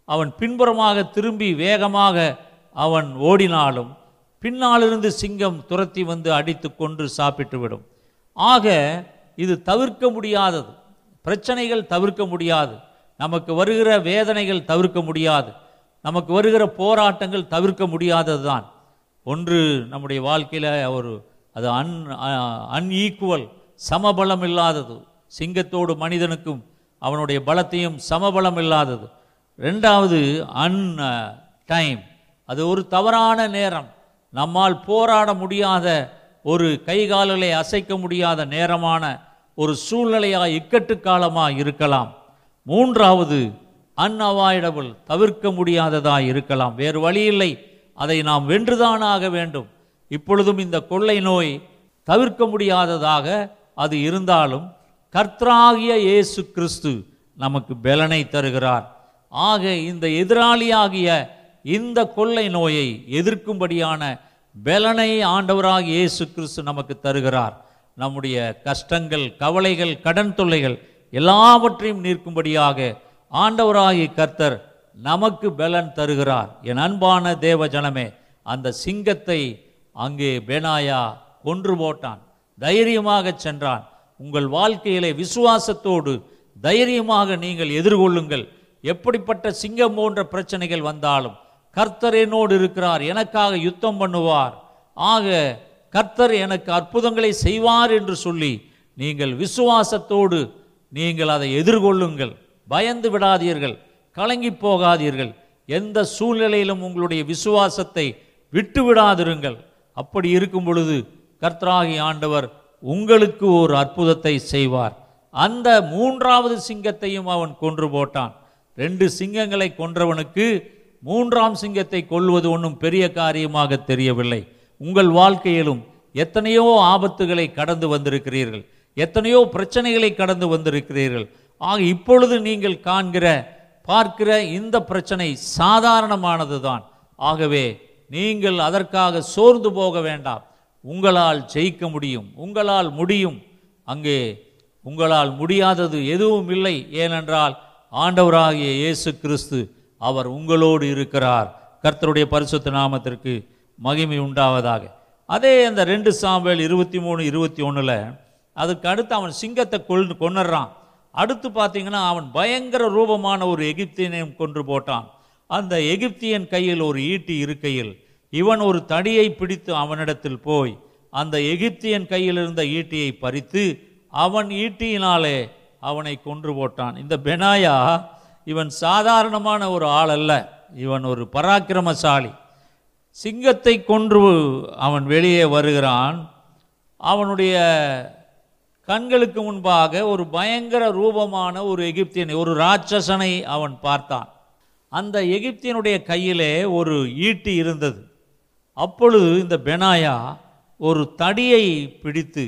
அவன் பின்புறமாக திரும்பி வேகமாக அவன் ஓடினாலும் பின்னாலிருந்து சிங்கம் துரத்தி வந்து அடித்து கொன்று சாப்பிட்டுவிடும் ஆக இது தவிர்க்க முடியாதது. பிரச்சனைகள் தவிர்க்க முடியாது. நமக்கு வருகிற வேதனைகள் தவிர்க்க முடியாது. நமக்கு வருகிற போராட்டங்கள் தவிர்க்க முடியாதது தான் ஒன்று நம்முடைய வாழ்க்கையில் ஒரு அது அன் அன்ஈக்குவல் சமபலம் இல்லாதது சிங்கத்தோடு மனிதனுக்கும் அவனுடைய பலத்தையும் சமபலம் இல்லாதது ரெண்டாவது அன் டைம் அது ஒரு தவறான நேரம். நம்மால் போராட முடியாத ஒரு கைகாலலை அசைக்க முடியாத நேரமான ஒரு சூழ்நிலையாக இக்கட்டு காலமாக இருக்கலாம். மூன்றாவது அன்அவாய்டபுள் தவிர்க்க முடியாததாக இருக்கலாம். வேறு வழி இல்லை அதை நாம் வென்றுதான் ஆக வேண்டும். இப்பொழுதும் இந்த கொள்ளை நோய் தவிர்க்க முடியாததாக அது இருந்தாலும் கர்த்தராகிய இயேசு கிறிஸ்து நமக்கு பலனை தருகிறார். ஆக இந்த எதிராளியாகிய இந்த கொள்ளை நோயை எதிர்க்கும்படியான பலனை ஆண்டவராகிய இயேசு கிறிஸ்து நமக்கு தருகிறார். நம்முடைய கஷ்டங்கள் கவலைகள் கடன் தொல்லைகள் எல்லாவற்றையும் நிற்கும்படியாக ஆண்டவராகிய கர்த்தர் நமக்கு பலன் தருகிறார். என் அன்பான தேவ ஜனமே அந்த சிங்கத்தை அங்கே பெனாயா கொன்று போட்டான். தைரியமாக சென்றான். உங்கள் வாழ்க்கையிலே விசுவாசத்தோடு தைரியமாக நீங்கள் எதிர்கொள்ளுங்கள். எப்படிப்பட்ட சிங்கம் போன்ற பிரச்சனைகள் வந்தாலும் கர்த்தர் என்னோடு இருக்கிறார். எனக்காக யுத்தம் பண்ணுவார். ஆக கர்த்தர் எனக்கு அற்புதங்களை செய்வார் என்று சொல்லி நீங்கள் விசுவாசத்தோடு நீங்கள் அதை எதிர்கொள்ளுங்கள். பயந்து விடாதீர்கள் கலங்கி போகாதீர்கள். எந்த சூழ்நிலையிலும் உங்களுடைய விசுவாசத்தை விட்டு விடாதிருங்கள். அப்படி இருக்கும் பொழுது கர்த்தராகி ஆண்டவர் உங்களுக்கு ஒரு அற்புதத்தை செய்வார். அந்த மூன்றாவது சிங்கத்தையும் அவன் கொன்று போட்டான். ரெண்டு சிங்கங்களை கொன்றவனுக்கு மூன்றாம் சிங்கத்தை கொல்வது ஒன்றும் பெரிய காரியமாக தெரியவில்லை. உங்கள் வாழ்க்கையிலும் எத்தனையோ ஆபத்துகளை கடந்து வந்திருக்கிறீர்கள். எத்தனையோ பிரச்சனைகளை கடந்து வந்திருக்கிறீர்கள். ஆக இப்பொழுது நீங்கள் காண்கிற பார்க்கிற இந்த பிரச்சனை சாதாரணமானது தான் ஆகவே நீங்கள் அதற்காக சோர்ந்து போக வேண்டாம். உங்களால் ஜெயிக்க முடியும். உங்களால் முடியும். அங்கே உங்களால் முடியாதது எதுவும் இல்லை. ஏனென்றால் ஆண்டவராகிய இயேசு கிறிஸ்து அவர் உங்களோடு இருக்கிறார். கர்த்தருடைய பரிசுத்த நாமத்திற்கு மகிமை உண்டாவதாக. அதே அந்த ரெண்டு சாம்பல் இருபத்தி மூணு இருபத்தி ஒன்றில் அதுக்கு அடுத்து அவன் சிங்கத்தை கொல் கொன்னுறான் அடுத்து பார்த்தீங்கன்னா அவன் பயங்கர ரூபமான ஒரு எகிப்தியனையும் கொன்று போட்டான். அந்த எகிப்தியன் கையில் ஒரு ஈட்டி இருக்கையில் இவன் ஒரு தடியை பிடித்து அவனிடத்தில் போய் அந்த எகிப்தியன் கையில் இருந்த ஈட்டியை பறித்து அவன் ஈட்டியினாலே அவனை கொன்று போட்டான். இந்த பெனாயா இவன் சாதாரணமான ஒரு ஆள் அல்ல. இவன் ஒரு பராக்கிரமசாலி. சிங்கத்தை கொன்று அவன் வெளியே வருகிறான். அவனுடைய கண்களுக்கு முன்பாக ஒரு பயங்கர ரூபமான ஒரு எகிப்தியனை ஒரு ராட்சசனை அவன் பார்த்தான். அந்த எகிப்தியனுடைய கையிலே ஒரு ஈட்டி இருந்தது. அப்பொழுது இந்த பெனாயா ஒரு தடியை பிடித்து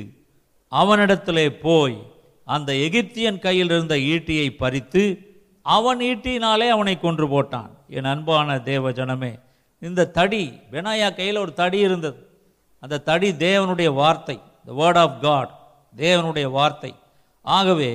அவனிடத்திலே போய் அந்த எகிப்தியன் கையில் இருந்த ஈட்டியை பறித்து அவன் ஈட்டினாலே அவனை கொன்று போட்டான். என் அன்பான தேவ ஜனமே இந்த தடி பெனாயா கையில் ஒரு தடி இருந்தது. அந்த தடி தேவனுடைய வார்த்தை த வேர்ட் ஆஃப் காட் தேவனுடைய வார்த்தை. ஆகவே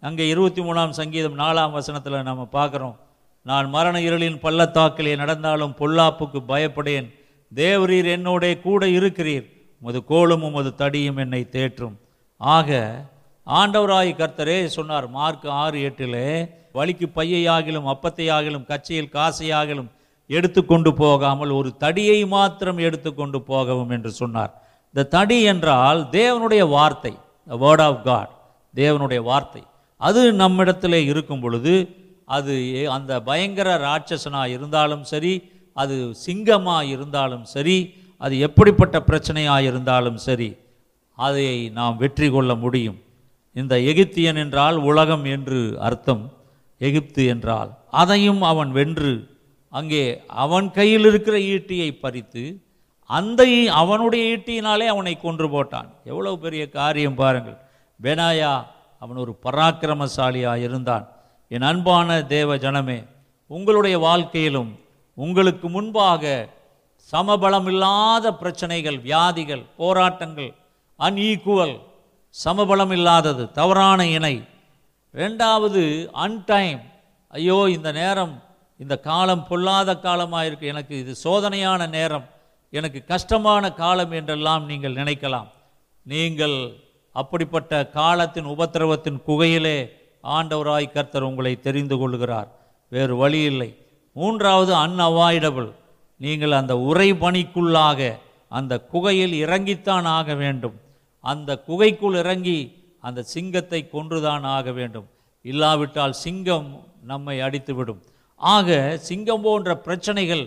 அங்கே இருபத்தி மூணாம் சங்கீதம் நாலாம் வசனத்தில் நம்ம பார்க்குறோம். நான் மரண இருளின் பள்ளத்தாக்கிலே நடந்தாலும் பொல்லாப்புக்கு பயப்படேன். தேவரீர் என்னோட கூட இருக்கிறீர். உமது கோலும் உமது தடியும் என்னை தேற்றும். ஆக ஆண்டவராய் கர்த்தரே சொன்னார் மார்க் ஆறு எட்டிலே வழிக்கு பையையாகிலும் அப்பத்தையாகிலும் கச்சையில் காசையாகிலும் எடுத்துக்கொண்டு போகாமல் ஒரு தடியை மாத்திரம் எடுத்துக்கொண்டு போகவும் என்று சொன்னார். இந்த தடி என்றால் தேவனுடைய வார்த்தை த வேர்ட் ஆஃப் காட் தேவனுடைய வார்த்தை. அது நம்மிடத்தில் இருக்கும் பொழுது அது அந்த பயங்கர ராட்சசனாக இருந்தாலும் சரி அது சிங்கமாக இருந்தாலும் சரி அது எப்படிப்பட்ட பிரச்சனையாக இருந்தாலும் சரி அதை நாம் வெற்றி கொள்ள முடியும். இந்த எகிப்தியன் என்றால் உலகம் என்று அர்த்தம். எகிப்து என்றால் அதையும் அவன் வென்று அங்கே அவன் கையில் இருக்கிற ஈட்டியை பறித்து அந்த ஈ- அவனுடைய ஈட்டியினாலே அவனை கொன்று போட்டான். எவ்வளவு பெரிய காரியம் பாருங்கள். பெனாயா அவன் ஒரு பராக்கிரமசாலியாக இருந்தான். என் அன்பான தேவ ஜனமே உங்களுடைய வாழ்க்கையிலும் உங்களுக்கு முன்பாக சமபலம் இல்லாத பிரச்சனைகள் வியாதிகள் போராட்டங்கள் அன்ஈக்குவல் சமபலம் இல்லாதது தவறான இணை. ரெண்டாவது அன்டைம். ஐயோ இந்த நேரம் இந்த காலம் பொல்லாத காலமாக இருக்குது எனக்கு இது சோதனையான நேரம். எனக்கு கஷ்டமான காலம் என்றெல்லாம் நீங்கள் நினைக்கலாம். நீங்கள் அப்படிப்பட்ட காலத்தின் உபத்திரவத்தின் குகையிலே ஆண்டவராய் கர்த்தர் உங்களை தெரிந்து கொள்கிறார். வேறு வழி இல்லை. மூன்றாவது அன்அவாய்டபிள் நீங்கள் அந்த உரை பணிக்குள்ளாக அந்த குகையில் இறங்கித்தான் ஆக வேண்டும். அந்த குகைக்குள் இறங்கி அந்த சிங்கத்தை கொன்றுதான் ஆக வேண்டும். இல்லாவிட்டால் சிங்கம் நம்மை அடித்துவிடும். ஆக சிங்கம் போன்ற பிரச்சனைகள்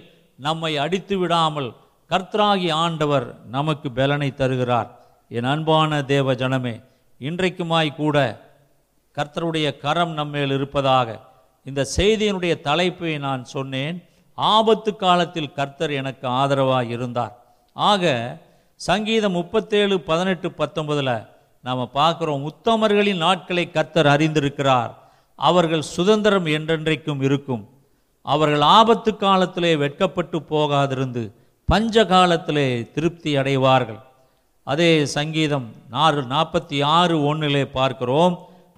நம்மை அடித்து விடாமல் கர்த்தராகி ஆண்டவர் நமக்கு பலனை தருகிறார். என் அன்பான தேவ ஜனமே இன்றைக்குமாய் கூட கர்த்தருடைய கரம் நம்மேல் இருப்பதாக இந்த செய்தியினுடைய தலைப்பை நான் சொன்னேன். ஆபத்து காலத்தில் கர்த்தர் எனக்கு ஆதரவாக இருந்தார். ஆக சங்கீதம் முப்பத்தேழு பதினெட்டு பத்தொன்பதில் நாம் பார்க்குறோம் உத்தமர்களின் நாட்களை கர்த்தர் அறிந்திருக்கிறார். அவர்கள் சுதந்திரம் என்றென்றைக்கும் இருக்கும். அவர்கள் ஆபத்து காலத்திலே வெட்கப்பட்டு போகாதிருந்து பஞ்ச காலத்திலே திருப்தி அடைவார்கள். அதே சங்கீதம் நாறு நாற்பத்தி ஆறு ஒன்றிலே பார்க்கிறோம்.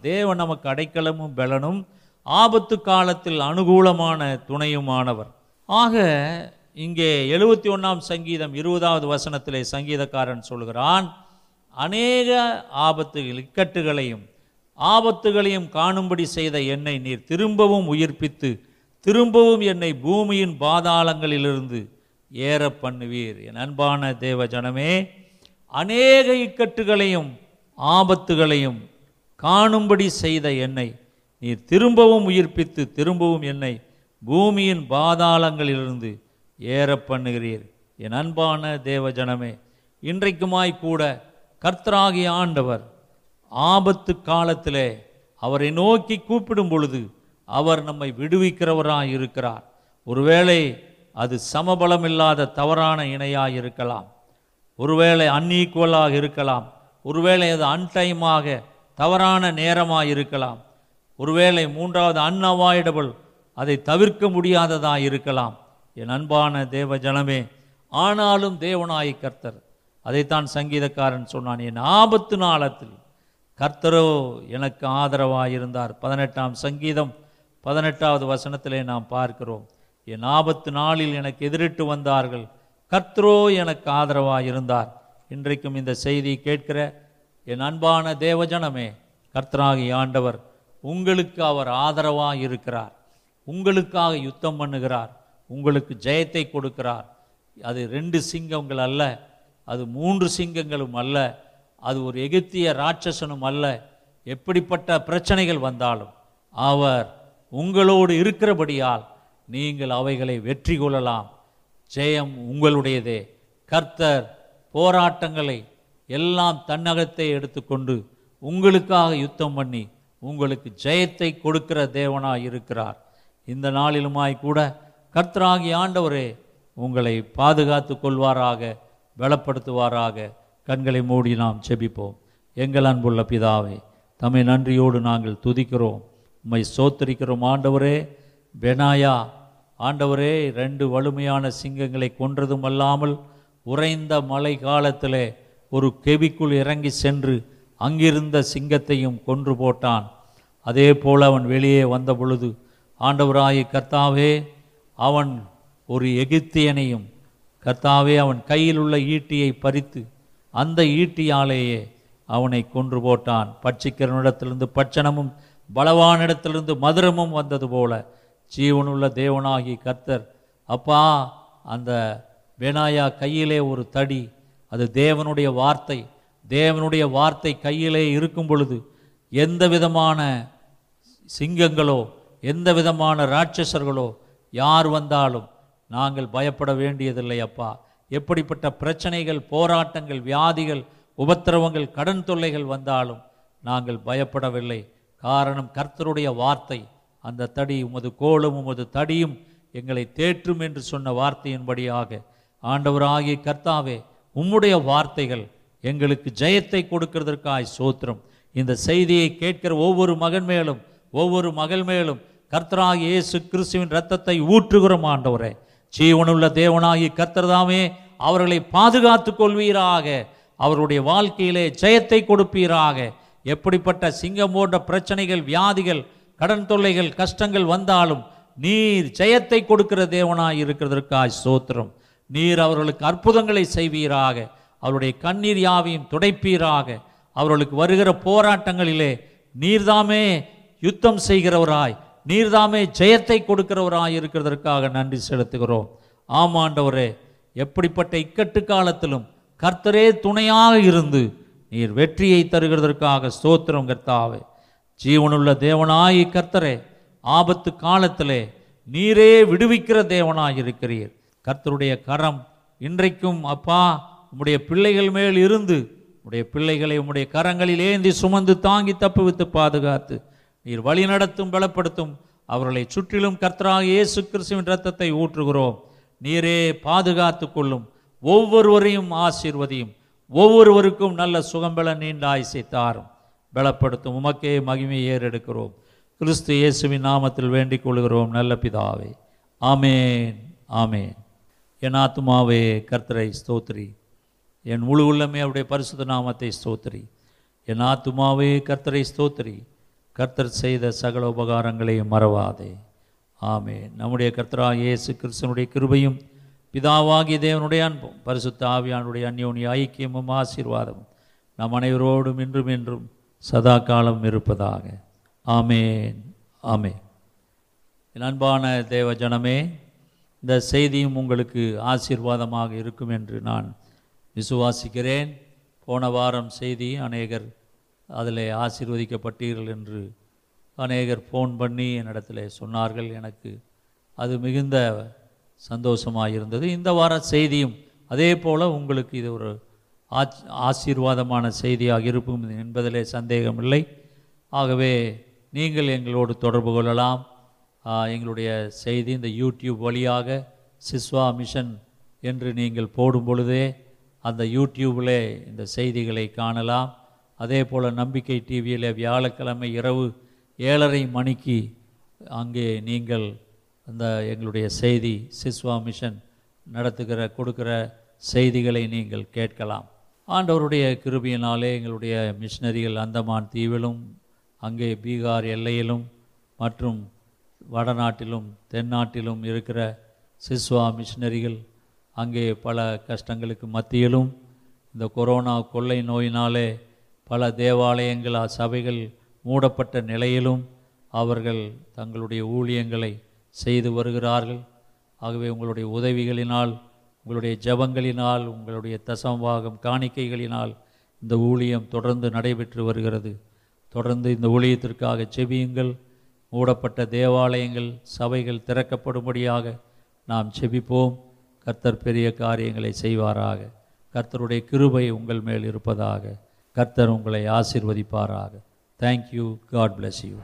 தேவன் நமக்கு அடைக்கலமும் பலனும் ஆபத்து காலத்தில் அனுகூலமான துணையுமானவர். ஆக இங்கே எழுபத்தி ஒன்றாம் சங்கீதம் இருபதாவது வசனத்திலே சங்கீதக்காரன் சொல்கிறான் அநேக ஆபத்து இக்கட்டுகளையும் ஆபத்துகளையும் காணும்படி செய்த என்னை நீர் திரும்பவும் உயிர்ப்பித்து திரும்பவும் என்னை பூமியின் பாதாளங்களிலிருந்து ஏற பண்ணுவீர். என் அன்பான தேவ ஜனமே அநேக இக்கட்டுகளையும் ஆபத்துகளையும் காணும்படி செய்த என்னை நீர் திரும்பவும் உயிர்ப்பித்து திரும்பவும் என்னை பூமியின் பாதாளங்களிலிருந்து ஏற பண்ணுகிறீர். என் அன்பான தேவ ஜனமே இன்றைக்குமாய் கூட கர்த்தராகிய ஆண்டவர் ஆபத்து காலத்திலே அவரை நோக்கி கூப்பிடும் பொழுது அவர் நம்மை விடுவிக்கிறவராக இருக்கிறார் ஒருவேளை அது சமபலம் இல்லாத தவறான இணையாக இருக்கலாம். ஒருவேளை அன்ஈக்குவலாக இருக்கலாம். ஒருவேளை அது அன்டைமாக தவறான நேரமாக இருக்கலாம். ஒருவேளை மூன்றாவது அன்அவாய்டபிள் அதை தவிர்க்க முடியாததாக இருக்கலாம். என் அன்பான தேவ ஜனமே ஆனாலும் தேவனாய் கர்த்தர் அதைத்தான் சங்கீதக்காரன் சொன்னான் என் ஆபத்து நாளத்தில் கர்த்தரோ எனக்கு ஆதரவாக இருந்தார் பதினெட்டாம் சங்கீதம் பதினெட்டாவது வசனத்திலே நாம் பார்க்கிறோம். என் ஆபத்து நாளில் எனக்கு எதிரிட்டு வந்தார்கள். கர்த்ரோ எனக்கு ஆதரவாக இருந்தார் இன்றைக்கும் இந்த செய்தி கேட்கிற என் அன்பான தேவஜனமே கர்த்தராகி ஆண்டவர் உங்களுக்கு அவர் ஆதரவாக இருக்கிறார் உங்களுக்காக யுத்தம் பண்ணுகிறார். உங்களுக்கு ஜெயத்தை கொடுக்கிறார். அது ரெண்டு சிங்கங்கள் அல்ல அது மூன்று சிங்கங்களும் அல்ல அது ஒரு எகிப்திய ராட்சசனும் அல்ல. எப்படிப்பட்ட பிரச்சனைகள் வந்தாலும் அவர் உங்களோடு இருக்கிறபடியால் நீங்கள் அவைகளை வெற்றி கொள்ளலாம். ஜெயம் உங்களுடையதே. கர்த்தர் போராட்டங்களை எல்லாம் தன்னகத்தை எடுத்துக்கொண்டு உங்களுக்காக யுத்தம் பண்ணி உங்களுக்கு ஜெயத்தை கொடுக்கிற தேவனாய் இருக்கிறார். இந்த நாளிலுமாய் கூட கர்த்தராகி ஆண்டவரே உங்களை பாதுகாத்து கொள்வாராக பலப்படுத்துவாராக. கண்களை மூடி நாம் செபிப்போம் எங்கள் அன்புள்ள பிதாவே தம்மை நன்றியோடு நாங்கள் துதிக்கிறோம். உம்மை சோத்தரிக்கிறோம் ஆண்டவரே. பெனாயா ஆண்டவரே ரெண்டு வலிமையான சிங்கங்களை கொன்றதும் அல்லாமல் உறைந்த மழை காலத்தில் ஒரு கெவிக்குள் இறங்கி சென்று அங்கிருந்த சிங்கத்தையும் கொன்று போட்டான். அதே போல் அவன் வெளியே வந்த பொழுது ஆண்டவராய கர்த்தாவே அவன் ஒரு எகிப்தியனையும் கர்த்தாவே அவன் கையில் உள்ள ஈட்டியை பறித்து அந்த ஈட்டியாலேயே அவனை கொன்று போட்டான். பட்சிக்கிறனிடத்திலிருந்து பட்சணமும் பலவானிடத்திலிருந்து மதுரமும் வந்தது போல ஜீவனுள்ள தேவனாகி கர்த்தர் அப்பா அந்த பெனாயா கையிலே ஒரு தடி அது தேவனுடைய வார்த்தை. தேவனுடைய வார்த்தை கையிலே இருக்கும் பொழுது எந்த விதமான சிங்கங்களோ எந்த விதமான ராட்சசர்களோ யார் வந்தாலும் நாங்கள் பயப்பட வேண்டியதில்லை அப்பா. எப்படிப்பட்ட பிரச்சனைகள் போராட்டங்கள் வியாதிகள் உபத்திரவங்கள் கடன் தொல்லைகள் வந்தாலும் நாங்கள் பயப்படவில்லை. காரணம் கர்த்தருடைய வார்த்தை. அந்த தடி உமது கோலும் உமது தடியும் எங்களை தேற்றும் என்று சொன்ன வார்த்தையின்படியாக. ஆண்டவராகிய கர்த்தாவே உம்முடைய வார்த்தைகள் எங்களுக்கு ஜெயத்தை கொடுக்கிறதற்காய் சோத்திரம். இந்த செய்தியை கேட்கிற ஒவ்வொரு மகன் மேலும் ஒவ்வொரு மகள் மேலும் கர்த்தராகிய இயேசு கிறிஸ்துவின் ரத்தத்தை ஊற்றுகிறோம் ஆண்டவரே. ஜீவனுள்ள தேவனாகி கர்த்தர்தாமே அவர்களை பாதுகாத்து கொள்வீராக. அவருடைய வாழ்க்கையிலே ஜெயத்தை கொடுப்பீராக. எப்படிப்பட்ட சிங்கம் போன்ற பிரச்சனைகள் வியாதிகள் கடன் தொல்லைகள் கஷ்டங்கள் வந்தாலும் நீர் ஜெயத்தை கொடுக்கிற தேவனாய் இருக்கிறதற்காய் சோத்திரம் நீர் அவர்களுக்கு அற்புதங்களை செய்வீராக. அவருடைய கண்ணீர் யாவையும் துடைப்பீராக. அவர்களுக்கு வருகிற போராட்டங்களிலே நீர்தாமே யுத்தம் செய்கிறவராய் நீர்தாமே ஜெயத்தை கொடுக்கிறவராய் இருக்கிறதற்காக நன்றி செலுத்துகிறோம். ஆமாண்டவரே எப்படிப்பட்ட இக்கட்டு காலத்திலும் கர்த்தரே துணையாக இருந்து நீர் வெற்றியை தருகிறதற்காக ஸ்தோத்திரம் கர்த்தாவே. ஜீவனுள்ள தேவனாய் கர்த்தரே ஆபத்து காலத்திலே நீரே விடுவிக்கிற தேவனாய் இருக்கிறீர். கர்த்தருடைய கரம் இன்றைக்கும் அப்பா உம்முடைய பிள்ளைகள் மேல் இருந்து உம்முடைய பிள்ளைகளை உம்முடைய கரங்களில் ஏந்தி சுமந்து தாங்கி தப்புவித்து பாதுகாத்து நீர் வழி நடத்தும் பலப்படுத்தும் அவர்களை சுற்றிலும் கர்த்தராக இயேசு கிறிஸ்துவின் ரத்தத்தை ஊற்றுகிறோம். நீரே பாதுகாத்து கொள்ளும். ஒவ்வொருவரையும் ஆசீர்வதியும். ஒவ்வொருவருக்கும் நல்ல சுகம்பல நீண்ட ஆயுசை தாரும் பலப்படுத்தும். உமக்கே மகிமையை ஏறெடுக்கிறோம். கிறிஸ்து இயேசுவின் நாமத்தில் வேண்டிக் கொள்கிறோம் நல்ல பிதாவே. ஆமேன். ஆமேன். என் ஆத்துமாவே கர்த்தரை ஸ்தோத்திரி. என் முழு உள்ளமே அவருடைய பரிசுத்த நாமத்தை ஸ்தோத்ரி என் ஆத்துமாவே கர்த்தரை ஸ்தோத்திரி. கர்த்தர் செய்த சகல உபகாரங்களையும் மறவாதே. ஆமே நம்முடைய கர்த்தரா இயேசு கிறிஸ்தனுடைய கிருபையும் பிதாவாகிய தேவனுடைய அன்பும் பரிசுத்த ஆவியானுடைய அந்யோனிய ஐக்கியமும் ஆசீர்வாதமும் நம் அனைவரோடும் இன்றும் என்றும் சதா காலம் இருப்பதாக. ஆமேன். ஆமே என் அன்பான தேவ ஜனமே இந்த செய்தியும் உங்களுக்கு ஆசீர்வாதமாக இருக்கும் என்று நான் விசுவாசிக்கிறேன். போன வாரம் செய்தி அநேகர் அதில் ஆசீர்வதிக்கப்பட்டீர்கள் என்று அநேகர் ஃபோன் பண்ணி என்னிடத்தில் சொன்னார்கள். எனக்கு அது மிகுந்த சந்தோஷமாக இருந்தது இந்த வார செய்தியும் அதே போல் உங்களுக்கு இது ஒரு ஆசீர்வாதமான செய்தியாக இருக்கும் என்பதிலே சந்தேகமில்லை. ஆகவே நீங்கள் எங்களோடு தொடர்பு கொள்ளலாம். எங்களுடைய செய்தி இந்த யூடியூப் வழியாக சிஸ்வா மிஷன் என்று நீங்கள் போடும் பொழுதே அந்த யூடியூபில் இந்த செய்திகளை காணலாம். அதே போல் நம்பிக்கை டிவியில் வியாழக்கிழமை இரவு ஏழரை மணிக்கு அங்கே நீங்கள் அந்த எங்களுடைய செய்தி சிஸ்வா மிஷன் நடத்துகிற கொடுக்கிற செய்திகளை நீங்கள் கேட்கலாம். ஆண்டவருடைய கிருபியினாலே எங்களுடைய மிஷினரிகள் அந்தமான் தீவிலும் அங்கே பீகார் எல்லையிலும் மற்றும் வடநாட்டிலும் தென்னாட்டிலும் இருக்கிற சிஸ்வா மிஷினரிகள் அங்கே பல கஷ்டங்களுக்கு மத்தியிலும் இந்த கொரோனா கொள்ளை நோயினாலே பல தேவாலயங்கள் அசபைகள் சபைகள் மூடப்பட்ட நிலையிலும் அவர்கள் தங்களுடைய ஊழியங்களை செய்து வருகிறார்கள். ஆகவே உங்களுடைய உதவிகளினால் உங்களுடைய ஜெபங்களினால் உங்களுடைய தசம்பாகம் காணிக்கைகளினால் இந்த ஊழியம் தொடர்ந்து நடைபெற்று வருகிறது. தொடர்ந்து இந்த ஊழியத்திற்காக செபியுங்கள். மூடப்பட்ட தேவாலயங்கள் சபைகள் திறக்கப்படும்படியாக நாம் செபிப்போம். கர்த்தர் பெரிய காரியங்களை செய்வாராக. கர்த்தருடைய கிருபை உங்கள் மேல் இருப்பதாக. கர்த்தர் உங்களை ஆசிர்வதிப்பாராக. Thank you God bless you